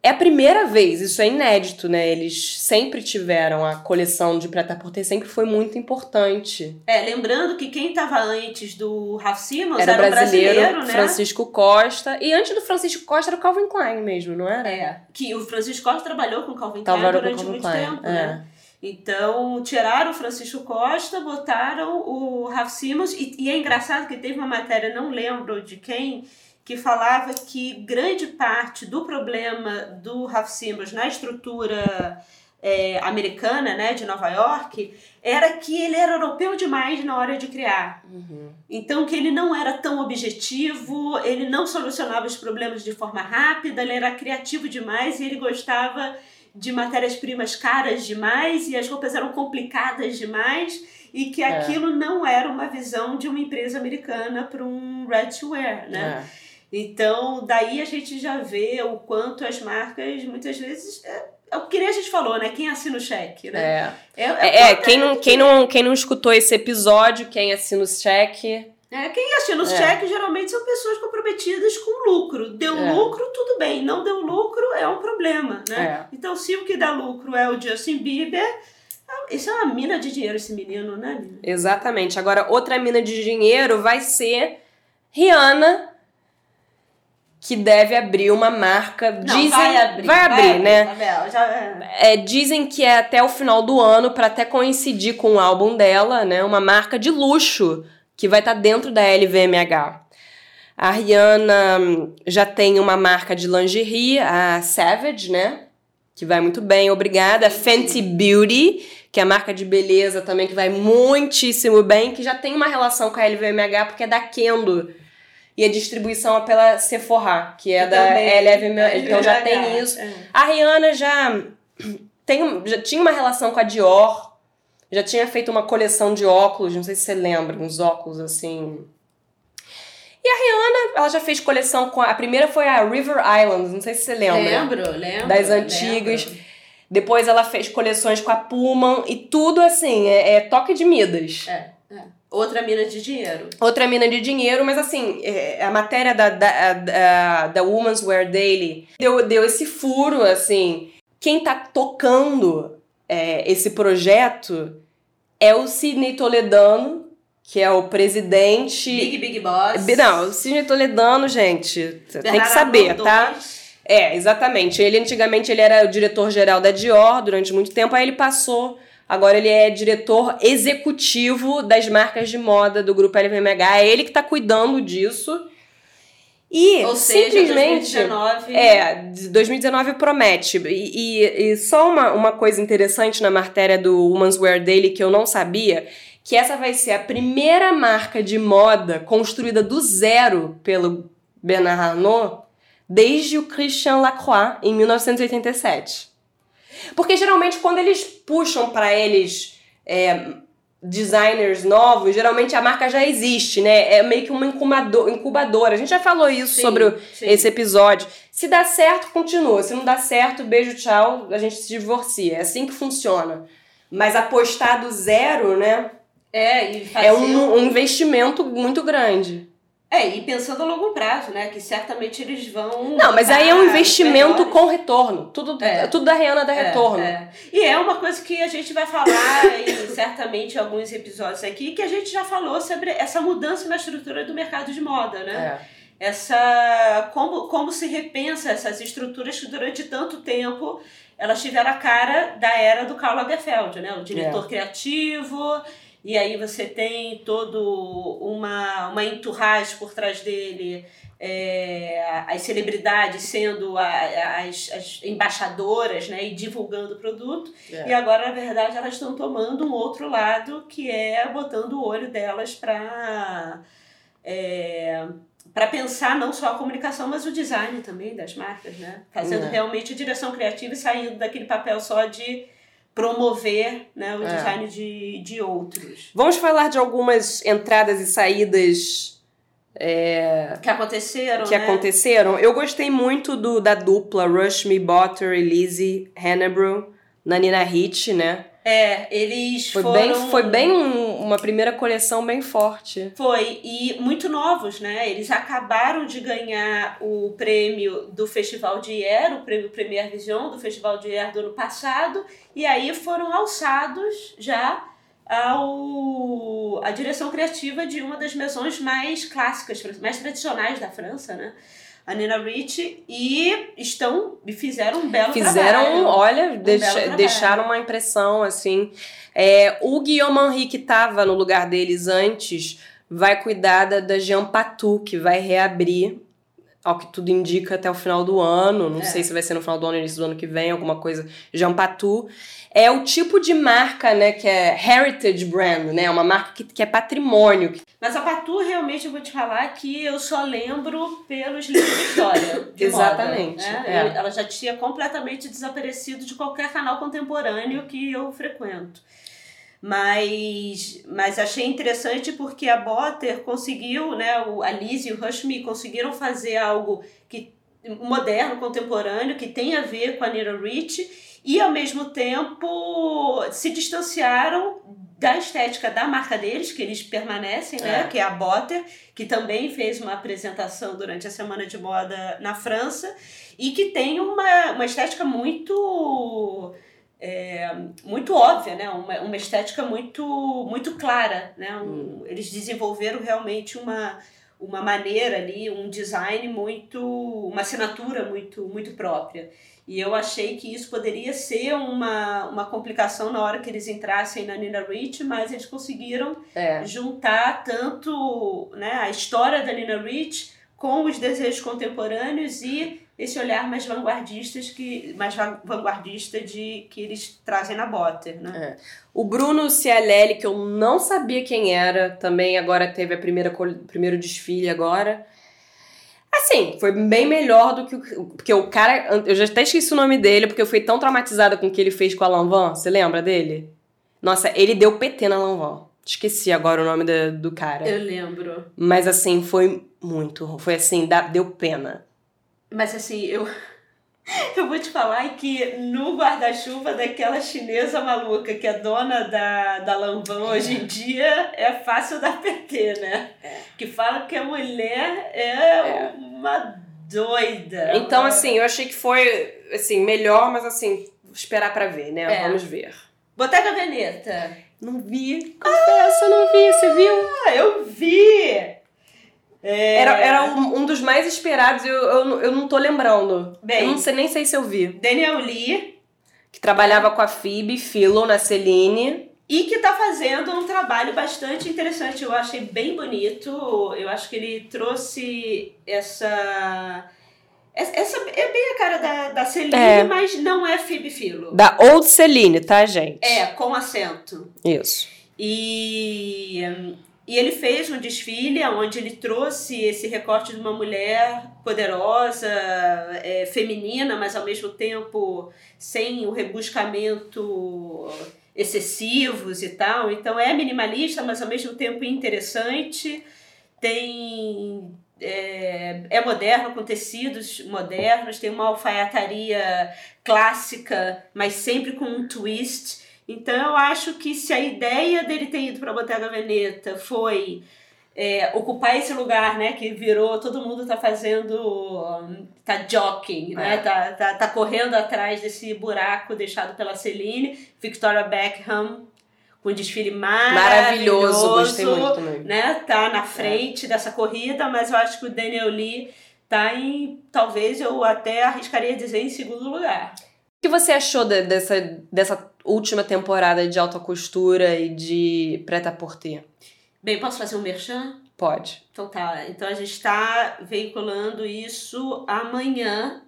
É a primeira vez, isso é inédito, né? Eles sempre tiveram a coleção de preta-porter, sempre foi muito importante. É, lembrando que quem estava antes do Raf Simons Era, era, o brasileiro, brasileiro, né? Francisco Costa. E antes do Francisco Costa era o Calvin Klein mesmo, não era? É, que o Francisco Costa trabalhou com o Calvin Klein Trabalhou durante muito Klein, tempo, é. né? Então, tiraram o Francisco Costa, botaram o Raf Simons, e, e é engraçado que teve uma matéria, não lembro de quem, que falava que grande parte do problema do Raf Simons na estrutura é, americana, né, de Nova York, era que ele era europeu demais na hora de criar. Uhum. Então, que ele não era tão objetivo, ele não solucionava os problemas de forma rápida, ele era criativo demais e ele gostava de matérias-primas caras demais e as roupas eram complicadas demais e que É. aquilo não era uma visão de uma empresa americana para um ready-to-wear, né? É. Então, daí a gente já vê o quanto as marcas, muitas vezes, é, é o que nem a gente falou, né? Quem assina o cheque, né? É. É, É, é, quem, não, quem, não, quem não escutou esse episódio, quem assina o cheque. É, quem assina os É. cheques geralmente são pessoas comprometidas com lucro. Deu É. lucro, tudo bem. Não deu lucro, é um problema, né? É. Então, se o que dá lucro é o Justin Bieber, isso é uma mina de dinheiro, esse menino, né, Nina? Exatamente. Agora, outra mina de dinheiro vai ser Rihanna, que deve abrir uma marca. Não, dizem, vai abrir. vai abrir, né? Isabel, já é. É, dizem que é até o final do ano, para até coincidir com o álbum dela, né? Uma marca de luxo que vai estar dentro da LVMH. A Rihanna já tem uma marca de lingerie, a Savage, né? Que vai muito bem, obrigada. A Fenty Beauty, que é a marca de beleza também, que vai muitíssimo bem, que já tem uma relação com a LVMH, porque é da Kendo. E a distribuição é pela Sephora, que é da Também. LVMH. Então já tem isso. É. A Rihanna já, tem, já tinha uma relação com a Dior, já tinha feito uma coleção de óculos, não sei se você lembra, uns óculos assim. E a Rihanna, ela já fez coleção com. A, a primeira foi a River Islands, não sei se você lembra. Lembro, lembro. Das antigas. Lembro. Depois ela fez coleções com a Puma e tudo assim, é, é toque de Midas. É, é. Outra mina de dinheiro. Outra mina de dinheiro, mas assim, é, a matéria da, da, da, da Woman's Wear Daily deu, deu esse furo, assim. Quem tá tocando é, esse projeto é o Sidney Toledano, que é o presidente. Big Big Boss. Não, o Sidney Toledano, gente, tem que saber, tá? É, exatamente. Ele antigamente ele era o diretor-geral da Dior durante muito tempo, aí ele passou Agora ele é diretor executivo das marcas de moda do grupo LVMH. É ele que está cuidando disso. E Ou seja, simplesmente. 2019... É, 2019 promete. E, e, e, só uma, uma coisa interessante na matéria do Woman's Wear Daily que eu não sabia: que essa vai ser a primeira marca de moda construída do zero pelo Bernard Arnault desde o Christian Lacroix em 1987. Porque geralmente quando eles puxam para eles é, designers novos, geralmente a marca já existe, né? É meio que uma incubador, incubadora. A gente já falou isso sim, sobre sim. esse episódio. Se dá certo, continua. Se não dá certo, beijo, tchau, a gente se divorcia. É assim que funciona. Mas apostar do zero, né? É, e fazer... é um, um investimento muito grande. É, e pensando a longo prazo, né? Que certamente eles vão. Não, mas aí é um investimento melhores. com retorno. Tudo, é. tudo da Rihanna dá é, retorno. É. E é uma coisa que a gente vai falar em certamente alguns episódios aqui, que a gente já falou sobre essa mudança na estrutura do mercado de moda, né? É. Essa. Como, como se repensa essas estruturas que durante tanto tempo elas tiveram a cara da era do Karl Lagerfeld, né? O diretor é. criativo e aí você tem todo uma, uma entourage por trás dele, é, as celebridades sendo a, as, as embaixadoras né, e divulgando o produto. É. E agora, na verdade, elas estão tomando um outro lado que é botando o olho delas para. É, para pensar não só a comunicação, mas o design também das marcas, né? Fazendo é. realmente a direção criativa e saindo daquele papel só de promover né, o é. design de, de outros. Vamos falar de algumas entradas e saídas é, que aconteceram. Que né? aconteceram. Eu gostei muito do, da dupla Rush Me Butter e Lizzie Hannibal na Nina Hit, né? É, eles foi foram... Bem, foi bem um, uma primeira coleção bem forte. Foi, e muito novos, né? Eles acabaram de ganhar o prêmio do Festival de Air, o prêmio Premier Vision do Festival de Air do ano passado, e aí foram alçados já ao a direção criativa de uma das maisons mais clássicas, mais tradicionais da França, né? A Nina Rich e estão e fizeram um belo fizeram, trabalho. olha, um deixa, deixaram uma impressão assim. É, o Guillaume Henry que estava no lugar deles antes vai cuidar da, da Jean Patou, que vai reabrir ao que tudo indica, até o final do ano. Não é. sei se vai ser no final do ano, início do ano que vem, alguma coisa. Jean Patou. É o tipo de marca, né, que é heritage brand, né? Uma marca que, que é patrimônio. Mas a Patou, realmente, eu vou te falar que eu só lembro pelos livros de história. De Exatamente. Moda, né? é. Ela já tinha completamente desaparecido de qualquer canal contemporâneo que eu frequento. Mas, mas achei interessante porque a Botter conseguiu, né, o, a Liz e o Rushme conseguiram fazer algo que moderno, contemporâneo, que tem a ver com a Nina Rich e ao mesmo tempo se distanciaram da estética da marca deles, que eles permanecem, né? É. Que é a Botter, que também fez uma apresentação durante a Semana de Moda na França e que tem uma, uma estética muito é, muito óbvia, né? uma, uma estética muito, muito clara. Né? Um, hum. Eles desenvolveram realmente uma, uma maneira ali, um design muito, uma assinatura muito, muito própria. E eu achei que isso poderia ser uma, uma complicação na hora que eles entrassem na Nina Rich, mas eles conseguiram é. juntar tanto né, a história da Nina Rich com os desejos contemporâneos e esse olhar mais vanguardistas que mais vanguardista de que eles trazem na Botter, né? É. O Bruno Cialelli, que eu não sabia quem era, também agora teve a primeira primeiro desfile agora. Assim, foi bem melhor do que o. Porque o cara. Eu já até esqueci o nome dele, porque eu fui tão traumatizada com o que ele fez com a Lanvin. Você lembra dele? Nossa, ele deu PT na Lanvin. Esqueci agora o nome do, do cara. Eu lembro. Mas assim, foi muito. Foi assim, dá- deu pena. Mas assim, eu. Eu vou te falar que no guarda-chuva daquela chinesa maluca que é dona da, da Lanvin hoje em dia é fácil dar PT, né? Que fala que a mulher é, uma doida. Então, uma- assim, eu achei que foi assim, melhor, mas assim, esperar pra ver, né? É. Vamos ver. Bottega Veneta. Não vi, confesso, eu não vi, você viu? Ah, eu vi! É, Era, era um, um dos mais esperados, eu, eu, não- eu não tô lembrando. Bem. eu não sei nem sei se eu vi. Daniel Lee. Que trabalhava com a Phoebe, Philo, na Celine. E que tá fazendo um trabalho bastante interessante. Eu achei bem bonito. Eu acho que ele trouxe essa. Essa é bem a cara da, da Celine, É. mas não é Phoebe Philo. Da Old Celine, tá, gente? É, com acento. Isso. E, e ele fez um desfile onde ele trouxe esse recorte de uma mulher poderosa, é, feminina, mas ao mesmo tempo sem o rebuscamento excessivos e tal. Então é minimalista, mas ao mesmo tempo interessante. Tem é, é moderno, com tecidos modernos, tem uma alfaiataria clássica, mas sempre com um twist. Então eu acho que se a ideia dele ter ido para Bottega Veneta foi é, ocupar esse lugar, né, que virou, todo mundo tá fazendo, tá jockeying, né, É. tá, tá, tá correndo atrás desse buraco deixado pela Celine, Victoria Beckham, com um desfile maravilhoso, Maravilhoso, gostei muito também. né, tá na frente dessa corrida, mas eu acho que o Daniel Lee tá em, talvez eu até arriscaria dizer, em segundo lugar. O que você achou de- dessa, dessa última temporada de alta costura e de preta-porter? Bem, posso fazer um merchan? Pode. Então tá, então a gente está veiculando isso amanhã.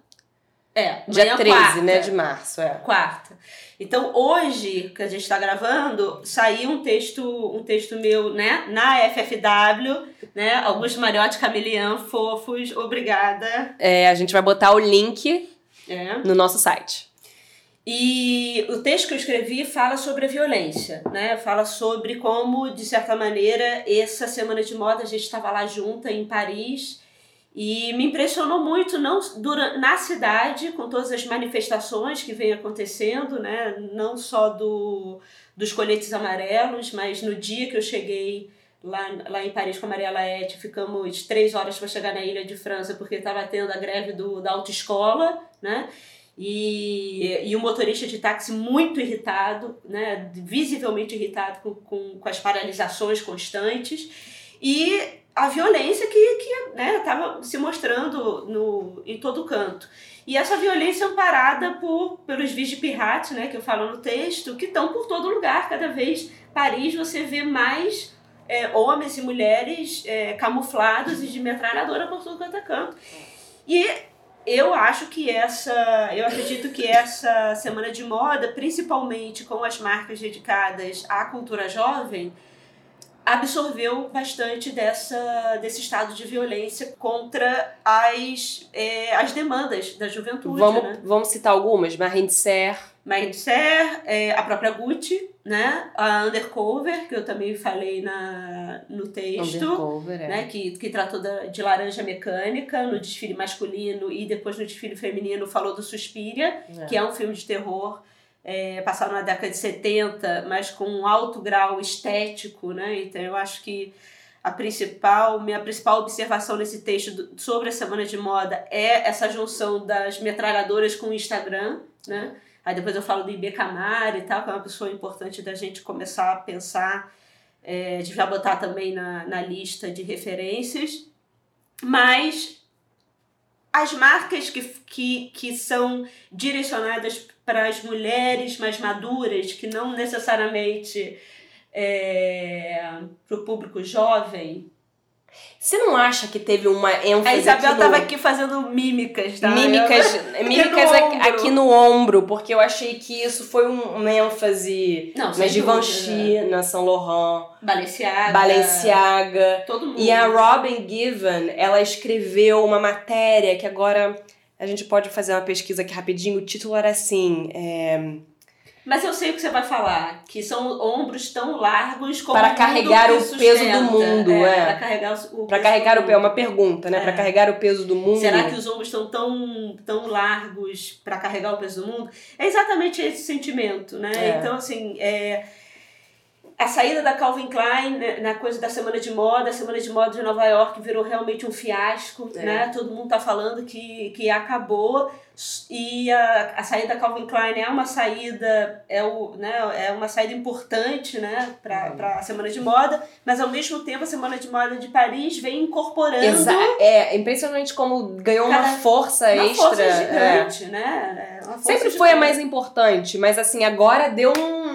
É, Dia amanhã 13, quarta. né, de março, é. Quarta. Então hoje, que a gente está gravando, saiu um texto, um texto meu, né, na FFW, né, Augusto Mariotti Camelian, fofos, obrigada. É, a gente vai botar o link É. no nosso site. E o texto que eu escrevi fala sobre a violência, né? Fala sobre como, de certa maneira, essa semana de moda a gente estava lá junta em Paris e me impressionou muito não durante, na cidade com todas as manifestações que vem acontecendo, né? Não só do dos coletes amarelos, mas no dia que eu cheguei lá, lá em Paris com a Maria Laette, ficamos três horas para chegar na Ilha de França porque estava tendo a greve do, da autoescola, né? E, e o motorista de táxi muito irritado, né, visivelmente irritado com, com, com as paralisações constantes e a violência que estava se mostrando no, em todo canto. E essa violência amparada por, pelos vigipirrates, né, que eu falo no texto, que estão por todo lugar. Cada vez Paris você vê mais é, homens e mulheres é, camuflados e de metralhadora por todo quanto é canto. E eu acho que essa, eu acredito que essa semana de moda, principalmente com as marcas dedicadas à cultura jovem, absorveu bastante dessa, desse estado de violência contra as, é, as demandas da juventude, Vamos, né? vamos citar algumas. Marine Serre, Marine Serre, é, a própria Gucci, né? A Undercover, que eu também falei na, no texto é. né, que, que tratou da, de laranja mecânica no desfile masculino e depois no desfile feminino falou do Suspiria, É. que é um filme de terror é, passado na década de 70, mas com um alto grau estético, né? Então eu acho que a principal, minha principal observação nesse texto do- sobre a semana de moda é essa junção das metralhadoras com o Instagram, né? Aí depois eu falo do Ibe Camara e tal, que é uma pessoa importante da gente começar a pensar é, de já botar também na, na lista de referências, mas as marcas que, que, que são direcionadas para as mulheres mais maduras, que não necessariamente é, para o público jovem. Você não acha que teve uma ênfase A Isabel aqui no... estava aqui fazendo mímicas, tá? Mímicas, mímicas no aqui, ombro. aqui no ombro, porque eu achei que isso foi um- uma ênfase Não, na Givenchy, na Saint Laurent, Balenciaga. Balenciaga. Todo mundo. E a Robin Given, ela escreveu uma matéria que agora a gente pode fazer uma pesquisa aqui rapidinho. O título era assim: é, Mas eu sei o que você vai falar, que são ombros tão largos como para carregar o peso do mundo, é. Para carregar o, peso carregar o peso, é uma pergunta, né? É. Pra carregar o peso do mundo. Será que os ombros estão tão, tão largos para carregar o peso do mundo? É exatamente esse sentimento, né? É. Então, assim, é, a saída da Calvin Klein né, na coisa da Semana de Moda, a Semana de Moda de Nova York virou realmente um fiasco, É. né? Todo mundo tá falando que, que acabou e a, a saída da Calvin Klein é uma saída é, o, né, é uma saída importante, né, para Uhum. a Semana de Moda, mas ao mesmo tempo a Semana de Moda de Paris vem incorporando Exa é impressionante como ganhou uma força uma extra. força é. gigante, né? É uma força Sempre foi a mais importante, mas assim, agora deu um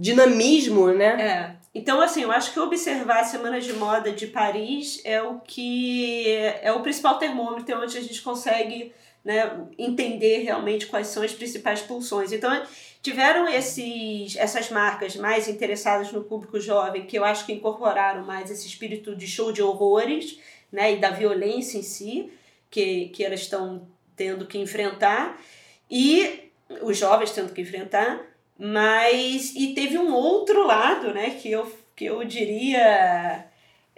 dinamismo, né? É. Então, assim, eu acho que observar a Semana de Moda de Paris é o que é o principal termômetro onde a gente consegue né, entender realmente quais são as principais pulsões. Então, tiveram esses, essas marcas mais interessadas no público jovem, que eu acho que incorporaram mais esse espírito de show de horrores né, e da violência em si, que, que elas estão tendo que enfrentar, e os jovens tendo que enfrentar, mas e teve um outro lado, né, que eu, que eu diria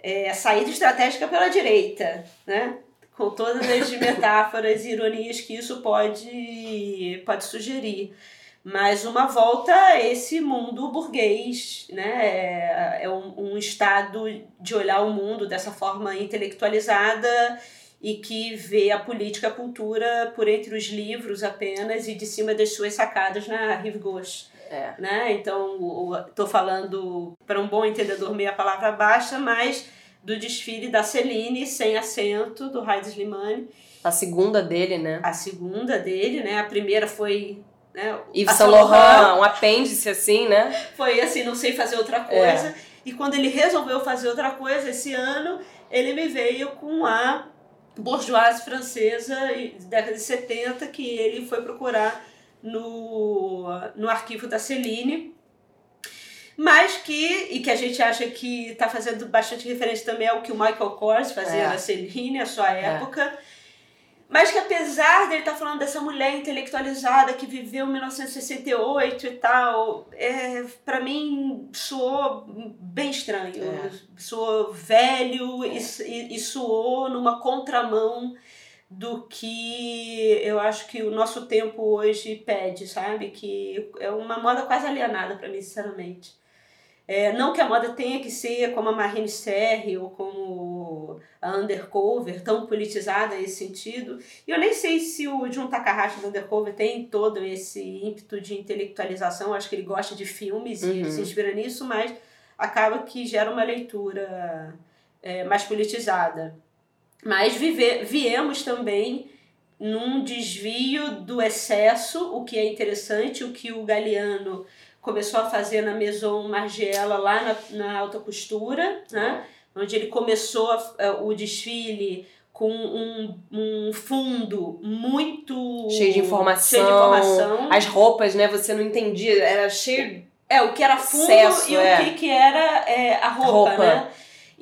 é, a saída estratégica pela direita, né? Com todas as metáforas e ironias que isso pode, pode sugerir. Mas uma volta a esse mundo burguês, né? É, é um, um estado de olhar o mundo dessa forma intelectualizada e que vê a política e a cultura por entre os livros apenas e de cima das suas sacadas na rive gauche. É. Né? Então, estou falando, para um bom entendedor, meia palavra baixa, mas do desfile da Celine, sem acento, do Heinz Slimane. A segunda dele, né? A segunda dele, né? A primeira foi... Né, Yves Saint Laurent, um apêndice assim, né? Foi assim, não sei fazer outra coisa. E quando ele resolveu fazer outra coisa, esse ano, ele me veio com a bourgeoise francesa, década de 70, que ele foi procurar no, no arquivo da Celine. Mas que, e que a gente acha que está fazendo bastante referência também ao que o Michael Kors fazia É. na Celine, a sua época. Mas que apesar dele estar falando dessa mulher intelectualizada que viveu em 1968 e tal, é, para mim soou bem estranho. É. Soou velho e, e, e soou numa contramão do que eu acho que o nosso tempo hoje pede, sabe? Que é uma moda quase alienada para mim, sinceramente. É, não que a moda tenha que ser como a Marine Serre ou como a Undercover, tão politizada nesse sentido. E eu nem sei se o Jun Takahashi do Undercover tem todo esse ímpeto de intelectualização. Eu acho que ele gosta de filmes e Uhum. se inspira nisso, mas acaba que gera uma leitura é, mais politizada. Mas vive, viemos também num desvio do excesso, o que é interessante, o que o Galeano começou a fazer na Maison Margiela lá na, na alta costura, né? onde ele começou a- a- o desfile com um, um fundo muito Cheio de informação. cheio de informação. As roupas, né? Você não entendia, era cheio. É, o que era fundo e é. o que, que era é, a roupa, Roupa. né?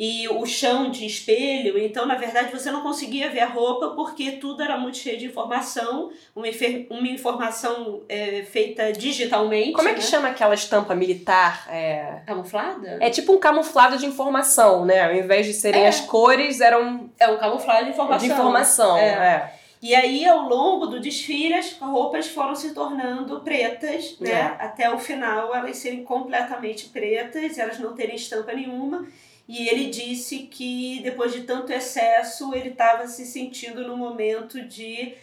E o chão de espelho, então na verdade você não conseguia ver a roupa porque tudo era muito cheio de informação, uma, uma informação é, feita digitalmente. Como é que né? chama aquela estampa militar? É... Camuflada? é tipo um camuflado de informação, né? Ao invés de serem É. as cores, eram É um camuflado de informação. de informação. É. é. E aí, ao longo do desfile, as roupas foram se tornando pretas, né? É. Até o final elas serem completamente pretas, elas não terem estampa nenhuma. E ele disse que depois de tanto excesso, ele estava se sentindo no momento de,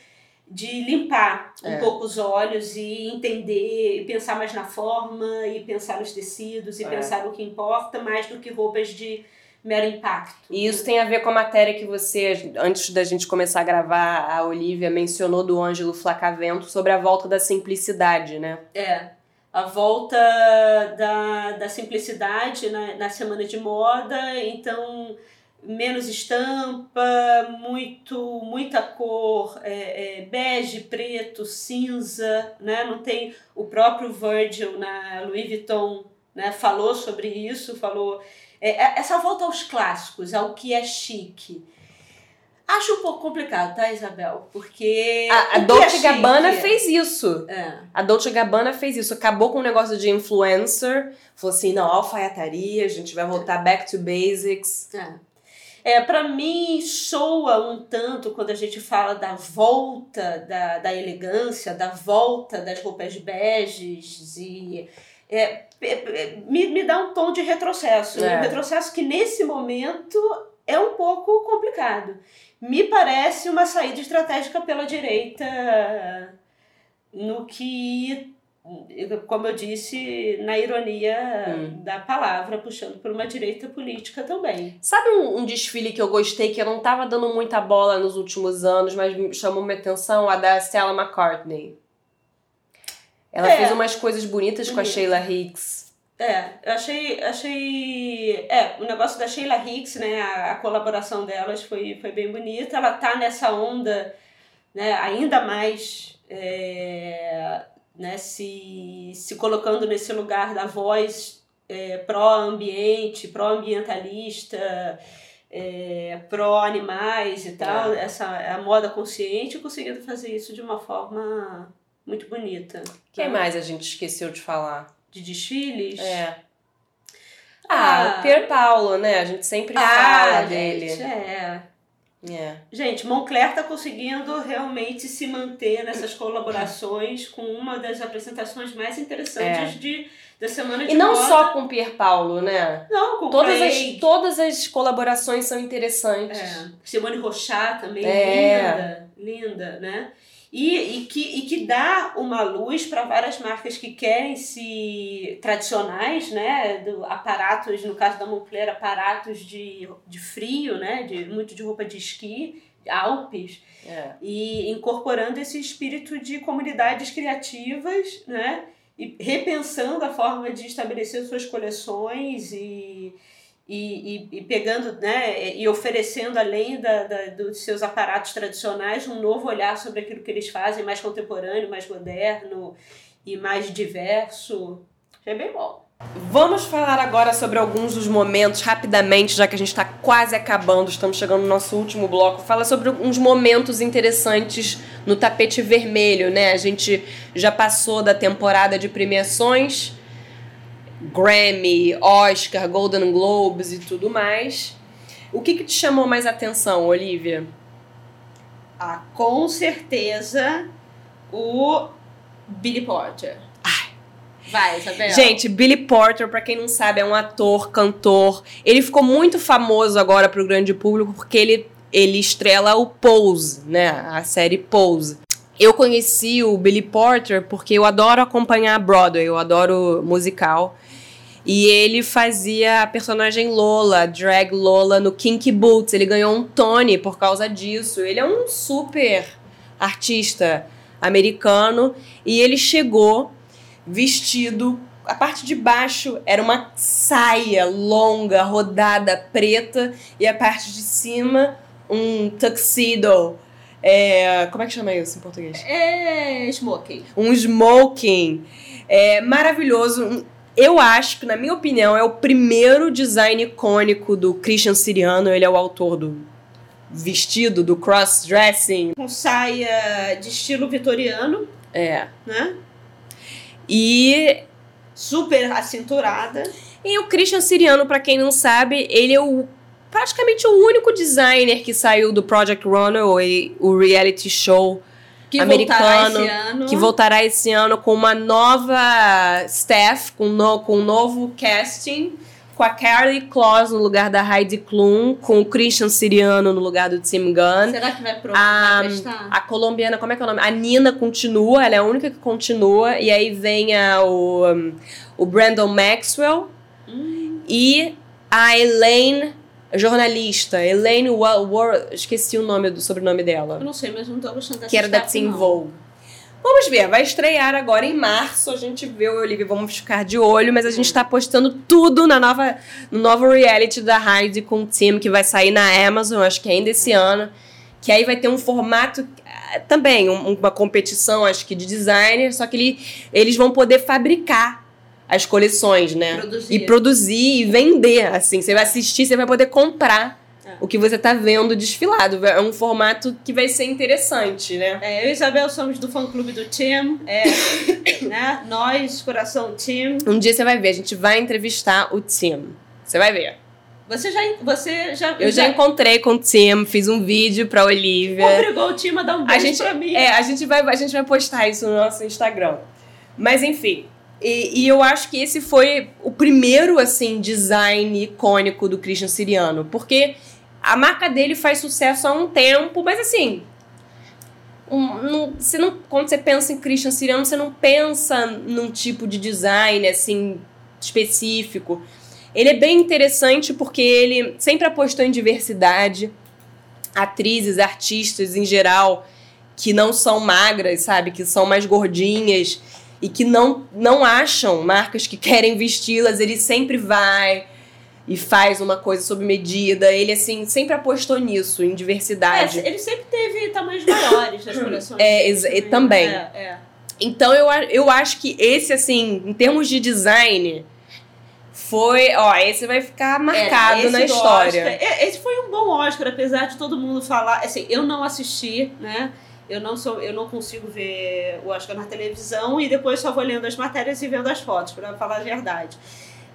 de limpar um É. pouco os olhos e entender, e pensar mais na forma, e pensar nos tecidos, e É. pensar no que importa, mais do que roupas de mero impacto. E isso tem a ver com a matéria que você, antes da gente começar a gravar, a Olivia mencionou do Ângelo Flacavento sobre a volta da simplicidade, né? É, a volta da, da simplicidade na, na semana de moda, então menos estampa, muito muita cor, é, é, bege, preto, cinza, né? Não tem o próprio Virgil na Louis Vuitton, né? Falou sobre isso, falou é, é- essa volta aos clássicos, ao que é chique. Acho um pouco complicado, tá, Isabel? Porque. A, a Dolce é Gabbana fez isso. É. A Dolce Gabbana fez isso. Acabou com o negócio de influencer. Falou assim, não, alfaiataria, a gente vai voltar back to basics. É. É, para mim, soa um tanto quando a gente fala da volta da, da elegância, da volta das roupas beges e. É, é, é, me, me dá um tom de retrocesso. É. Um retrocesso que nesse momento é um pouco complicado. Me parece uma saída estratégica pela direita no que, como eu disse, na ironia Hum. da palavra, puxando por uma direita política também. Sabe um, um desfile que eu gostei, que eu não tava dando muita bola nos últimos anos, mas chamou minha atenção? A da Stella McCartney. Ela É. fez umas coisas bonitas com a. Sheila Hicks. É, eu achei, achei. É, o negócio da Sheila Hicks, né? A, a colaboração delas foi, foi bem bonita. Ela tá nessa onda, né? Ainda mais. é, né, se, se colocando nesse lugar da voz é, pró-ambiente, pró-ambientalista, é, pró-animais e tal, essa a moda consciente, conseguindo fazer isso de uma forma muito bonita. Quem mais a gente esqueceu de falar? De desfiles. É. Ah, Ah. o Pier Paulo, né? A gente sempre Ah, fala gente, dele. é. É. Gente, Moncler tá conseguindo realmente se manter nessas colaborações com uma das apresentações mais interessantes de, da semana de É. E não moda. só com o Pier Paulo, né? Não, com Todas as, todas as colaborações são interessantes. É, Simone Rochat também, É. linda, linda, né? E, e, que, e que dá uma luz para várias marcas que querem se tradicionais, né? Do, aparatos, no caso da Moncler, aparatos de, de frio, né? De, muito de roupa de esqui, Alpes, É. e incorporando esse espírito de comunidades criativas, né? E repensando a forma de estabelecer suas coleções e, e, e, e pegando, né? E oferecendo, além da, da, dos seus aparatos tradicionais, um novo olhar sobre aquilo que eles fazem, mais contemporâneo, mais moderno e mais diverso. É bem bom. Vamos falar agora sobre alguns dos momentos, rapidamente, já que a gente está quase acabando, estamos chegando no nosso último bloco. Fala sobre uns momentos interessantes no tapete vermelho, né? A gente já passou da temporada de premiações, Grammy, Oscar, Golden Globes e tudo mais. O que, que te chamou mais atenção, Olivia? Ah, com certeza o Billy Porter. Vai, Isabel. Gente, Billy Porter, pra quem não sabe, é um ator, cantor. Ele ficou muito famoso agora pro grande público porque ele, ele estrela o Pose, né? A série Pose. Eu conheci o Billy Porter porque eu adoro acompanhar a Broadway, eu adoro musical. E ele fazia a personagem Lola, drag Lola, no Kinky Boots. Ele ganhou um Tony por causa disso. Ele é um super artista americano. E ele chegou vestido. A parte de baixo era uma saia longa, rodada, preta. E a parte de cima, um tuxedo. É, como é que chama isso em português? É smoking. um smoking é, maravilhoso. Eu acho que, na minha opinião, é o primeiro design icônico do Christian Siriano. Ele é o autor do vestido, do cross-dressing. Com saia de estilo vitoriano, É. né? E, Super acinturada. e o Christian Siriano, pra quem não sabe, ele é o praticamente o único designer que saiu do Project Runway, o reality show Que Americano, voltará esse ano. que voltará esse ano com uma nova staff, com, no, com um novo casting, com a Carly Claus no lugar da Heidi Klum, com o Christian Siriano no lugar do Tim Gunn. Será que vai, pro, A, a colombiana, como é que é o nome? A Nina continua, ela é a única que continua. E aí vem a, o, o Brandon Maxwell Hum. e a Elaine, jornalista. Elaine, Wa- Wa- esqueci o nome do sobrenome dela Eu não sei, mas não tô gostando dessa que era da Teen. Vogue. Vamos ver, vai estrear agora em março. A gente vê o Olivia, vamos ficar de olho, mas a gente tá postando tudo na nova, no novo reality da Heidi com o Tim, que vai sair na Amazon, acho que ainda esse ano. Que aí vai ter um formato ah, também, um- uma competição, acho que de designer, só que ele, eles vão poder fabricar as coleções, né? Produzir. E produzir e vender, assim. Você vai assistir, você vai poder comprar o que você tá vendo desfilado. É um formato que vai ser interessante, né? É, eu e Isabel somos do fã-clube do Tim. É, né? Nós, coração Tim. Um dia você vai ver, a gente vai entrevistar o Tim. Você vai ver. Você já, você já. Eu já, já encontrei com o Tim, fiz um vídeo pra Olivia. Obrigou o Tim a dar um beijo a gente, pra mim. É, a gente, vai, a gente vai postar isso no nosso Instagram. Mas enfim. E, e, eu acho que esse foi o primeiro, assim, design icônico do Christian Siriano. Porque a marca dele faz sucesso há um tempo, mas assim. Um, você não, quando você pensa em Christian Siriano, você não pensa num tipo de design, assim, específico. Ele é bem interessante porque ele sempre apostou em diversidade. Atrizes, artistas em geral, que não são magras, sabe? Que são mais gordinhas e que não, não acham marcas que querem vesti-las, ele sempre vai e faz uma coisa sob medida. Ele, assim, sempre apostou nisso, em diversidade. É, ele sempre teve tamanhos maiores nas coleções. É, também. É, é. Então eu, eu acho que esse, assim, em termos de design, foi. Ó, esse vai ficar marcado é, na história. Oscar, é, esse foi um bom Oscar, apesar de todo mundo falar. Assim, eu não assisti, né? Eu não sou, eu não consigo ver o Oscar na televisão e depois só vou lendo as matérias e vendo as fotos, para falar a verdade.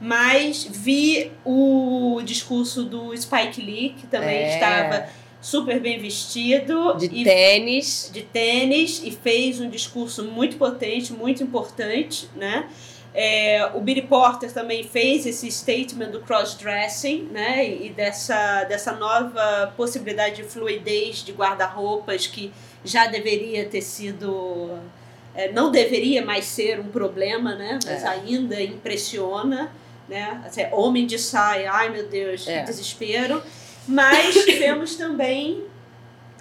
Mas vi o discurso do Spike Lee, que também é. estava super bem vestido. De e, tênis. De tênis, e fez um discurso muito potente, muito importante, né? É, o Billy Porter também fez esse statement do cross-dressing, né? E dessa, dessa nova possibilidade de fluidez de guarda-roupas que já deveria ter sido. É, não deveria mais ser um problema, né? Mas é. ainda impressiona, né? Assim, homem de saia, ai meu Deus, é. que desespero. Mas tivemos também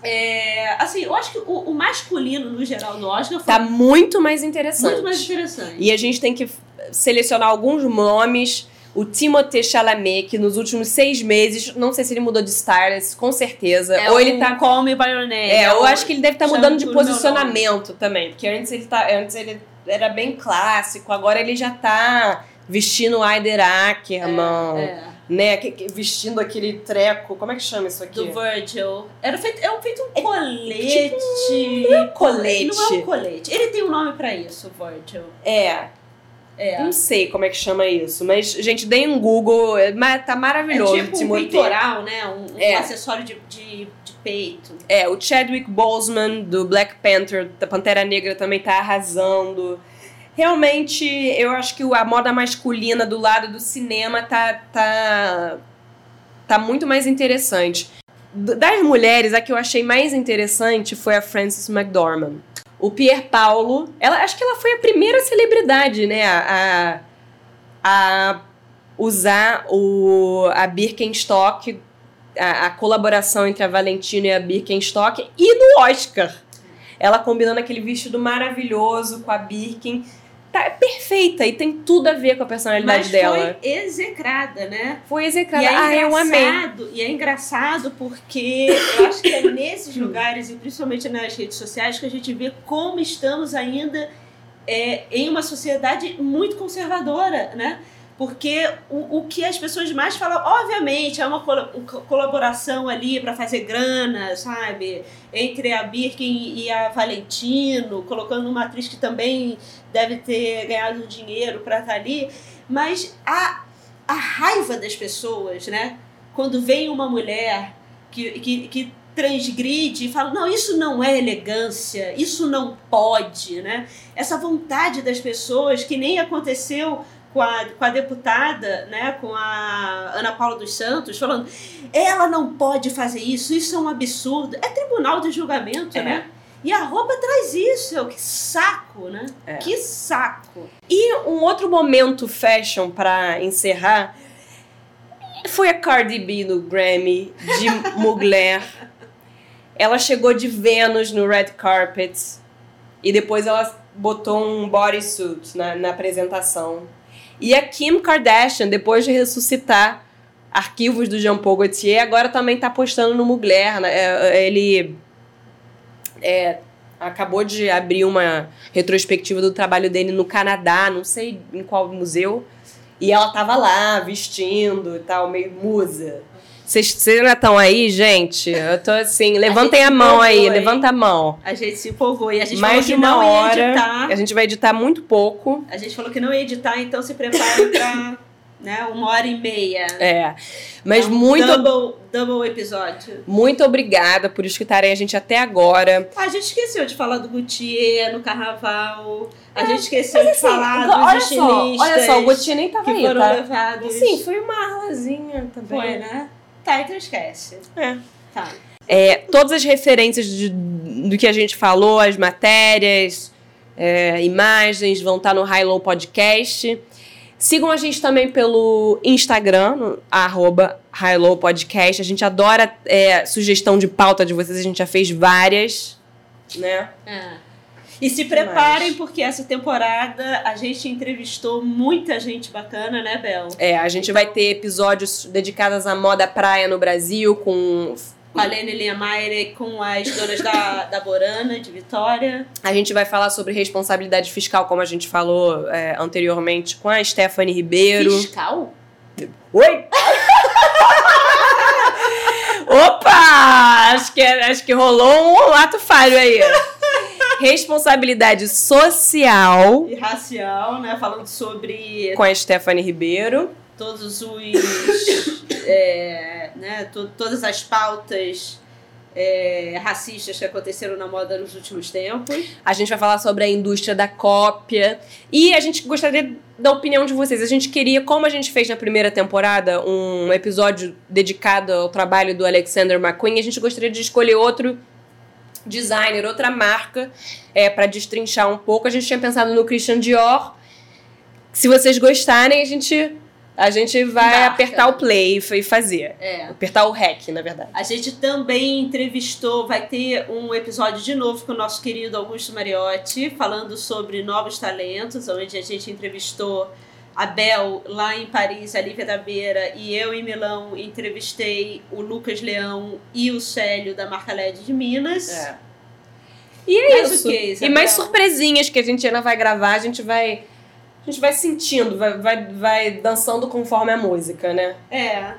é, assim, eu acho que o, o, masculino, no geral, do Oscar foi tá muito mais interessante. Muito mais interessante. E a gente tem que selecionar alguns nomes o Timothée Chalamet, que nos últimos seis meses, não sei se ele mudou de stylist, com certeza. É ou ele tá. Call Me By Your Name. É, ou acho que ele deve estar tá mudando de posicionamento também. Porque antes ele, tá, antes ele era bem clássico, agora ele já tá vestindo o Aider Ackerman. É, é. Né, vestindo aquele treco, como é que chama isso aqui? Do Virgil. Era feito, é feito um é colete. Tipo, não é um colete. Não é um colete. Ele tem um nome para isso, Virgil. É. É. Não sei como é que chama isso, mas, gente, deem um Google, é, tá maravilhoso. É tipo um peitoral, né? Um, um é. acessório de, de, de, peito. É, o Chadwick Boseman, do Black Panther, da Pantera Negra, também tá arrasando. Realmente, eu acho que a moda masculina do lado do cinema tá, tá, tá muito mais interessante. Das mulheres, a que eu achei mais interessante foi a Frances McDormand o Pier Paulo, ela, acho que ela foi a primeira celebridade, né, a, a usar o, a Birkenstock, a, a, colaboração entre a Valentino e a Birkenstock, e no Oscar. Ela combinando aquele vestido maravilhoso com a Birkin tá perfeita e tem tudo a ver com a personalidade Mas dela. Foi execrada, né? Foi execrada. E é ah, eu amei. E é engraçado porque eu acho que é nesses lugares, e principalmente nas redes sociais, que a gente vê como estamos ainda é, em uma sociedade muito conservadora, né? Porque o, o que as pessoas mais falam, obviamente, é uma colaboração ali para fazer grana, sabe? Entre a Birkin e a Valentino, colocando uma atriz que também deve ter ganhado dinheiro para estar tá ali. Mas a, a raiva das pessoas, né? Quando vem uma mulher que, que, que transgride e fala, não, isso não é elegância, isso não pode, né? Essa vontade das pessoas que nem aconteceu com a, com a deputada, né, com a Ana Paula dos Santos, falando ela não pode fazer isso, isso é um absurdo. É tribunal de julgamento, é. né? E a roupa traz isso, que saco, né? É. Que saco. E um outro momento fashion para encerrar foi a Cardi B no Grammy de Mugler. ela chegou de Vênus no red carpet e depois ela botou um bodysuit na, na apresentação. E a Kim Kardashian, depois de ressuscitar arquivos do Jean Paul Gaultier, agora também está postando no Mugler. Né? É, é, ele é, acabou de abrir uma retrospectiva do trabalho dele no Canadá, não sei em qual museu. E ela tava lá, vestindo e tal, meio musa. Vocês ainda estão aí, gente? Eu tô assim, levantem a, a mão aí, hein? levanta a mão. A gente se empolgou e a gente Mais falou de não hora, ia editar. A gente vai editar muito pouco. A gente falou que não ia editar, então se preparem pra né, uma hora e meia. É. Mas é um muito. Double, double episódio. Muito obrigada por escutarem a gente até agora. A gente esqueceu de falar do Gutier no carnaval. A gente esqueceu de assim, falar olha só, estilistas. olha só, o Gautier nem tava que aí, foram tá? levados. Sim, foi uma arlazinha também. Foi, né? Tá, esquece. É. Tá. É, todas as referências de- do que a gente falou, as matérias, é, imagens, vão estar no High Low Podcast. Sigam a gente também pelo Instagram, no arroba High Low Podcast. A gente adora é, sugestão de pauta de vocês, a gente já fez várias, né? É. E se preparem, porque essa temporada a gente entrevistou muita gente bacana, né, Bel? É, a gente vai ter episódios dedicados à moda praia no Brasil, com Com a Lene Liamaire, com as donas da, da Borana, de Vitória. A gente vai falar sobre responsabilidade fiscal, como a gente falou é, anteriormente, com a Stephanie Ribeiro. Fiscal? Oi! Opa! Acho que, acho que rolou um ato falho aí. Responsabilidade social E racial, né? Falando sobre com a Stephanie Ribeiro. todos os. é, né, to- todas as pautas é, racistas que aconteceram na moda nos últimos tempos. A gente vai falar sobre a indústria da cópia. E a gente gostaria da opinião de vocês. A gente queria, como a gente fez na primeira temporada, um episódio dedicado ao trabalho do Alexander McQueen, a gente gostaria de escolher outro designer, outra marca, é, para destrinchar um pouco. A gente tinha pensado no Christian Dior. Se vocês gostarem, a gente, a gente vai Marca. apertar o play e fazer. É. Apertar o REC, na verdade. A gente também entrevistou, vai ter um episódio de novo com o nosso querido Augusto Mariotti, falando sobre novos talentos, onde a gente entrevistou a Bel lá em Paris, a Lívia da Beira, e eu em Milão entrevistei o Lucas Leão e o Célio da marca LED de Minas. E é Mais isso. que, e mais surpresinhas que a gente ainda vai gravar, a gente vai. A gente vai sentindo, vai, vai, vai dançando conforme a música, né? É,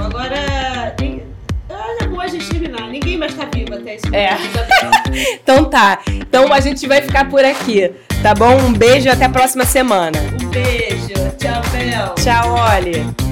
agora. nin- ah, É bom a gente terminar. Ninguém mais tá vivo até esse É. Então tá. Então a gente vai ficar por aqui, tá bom? Um beijo e até a próxima semana. Um beijo. Tchau, Bel. Tchau, Oli.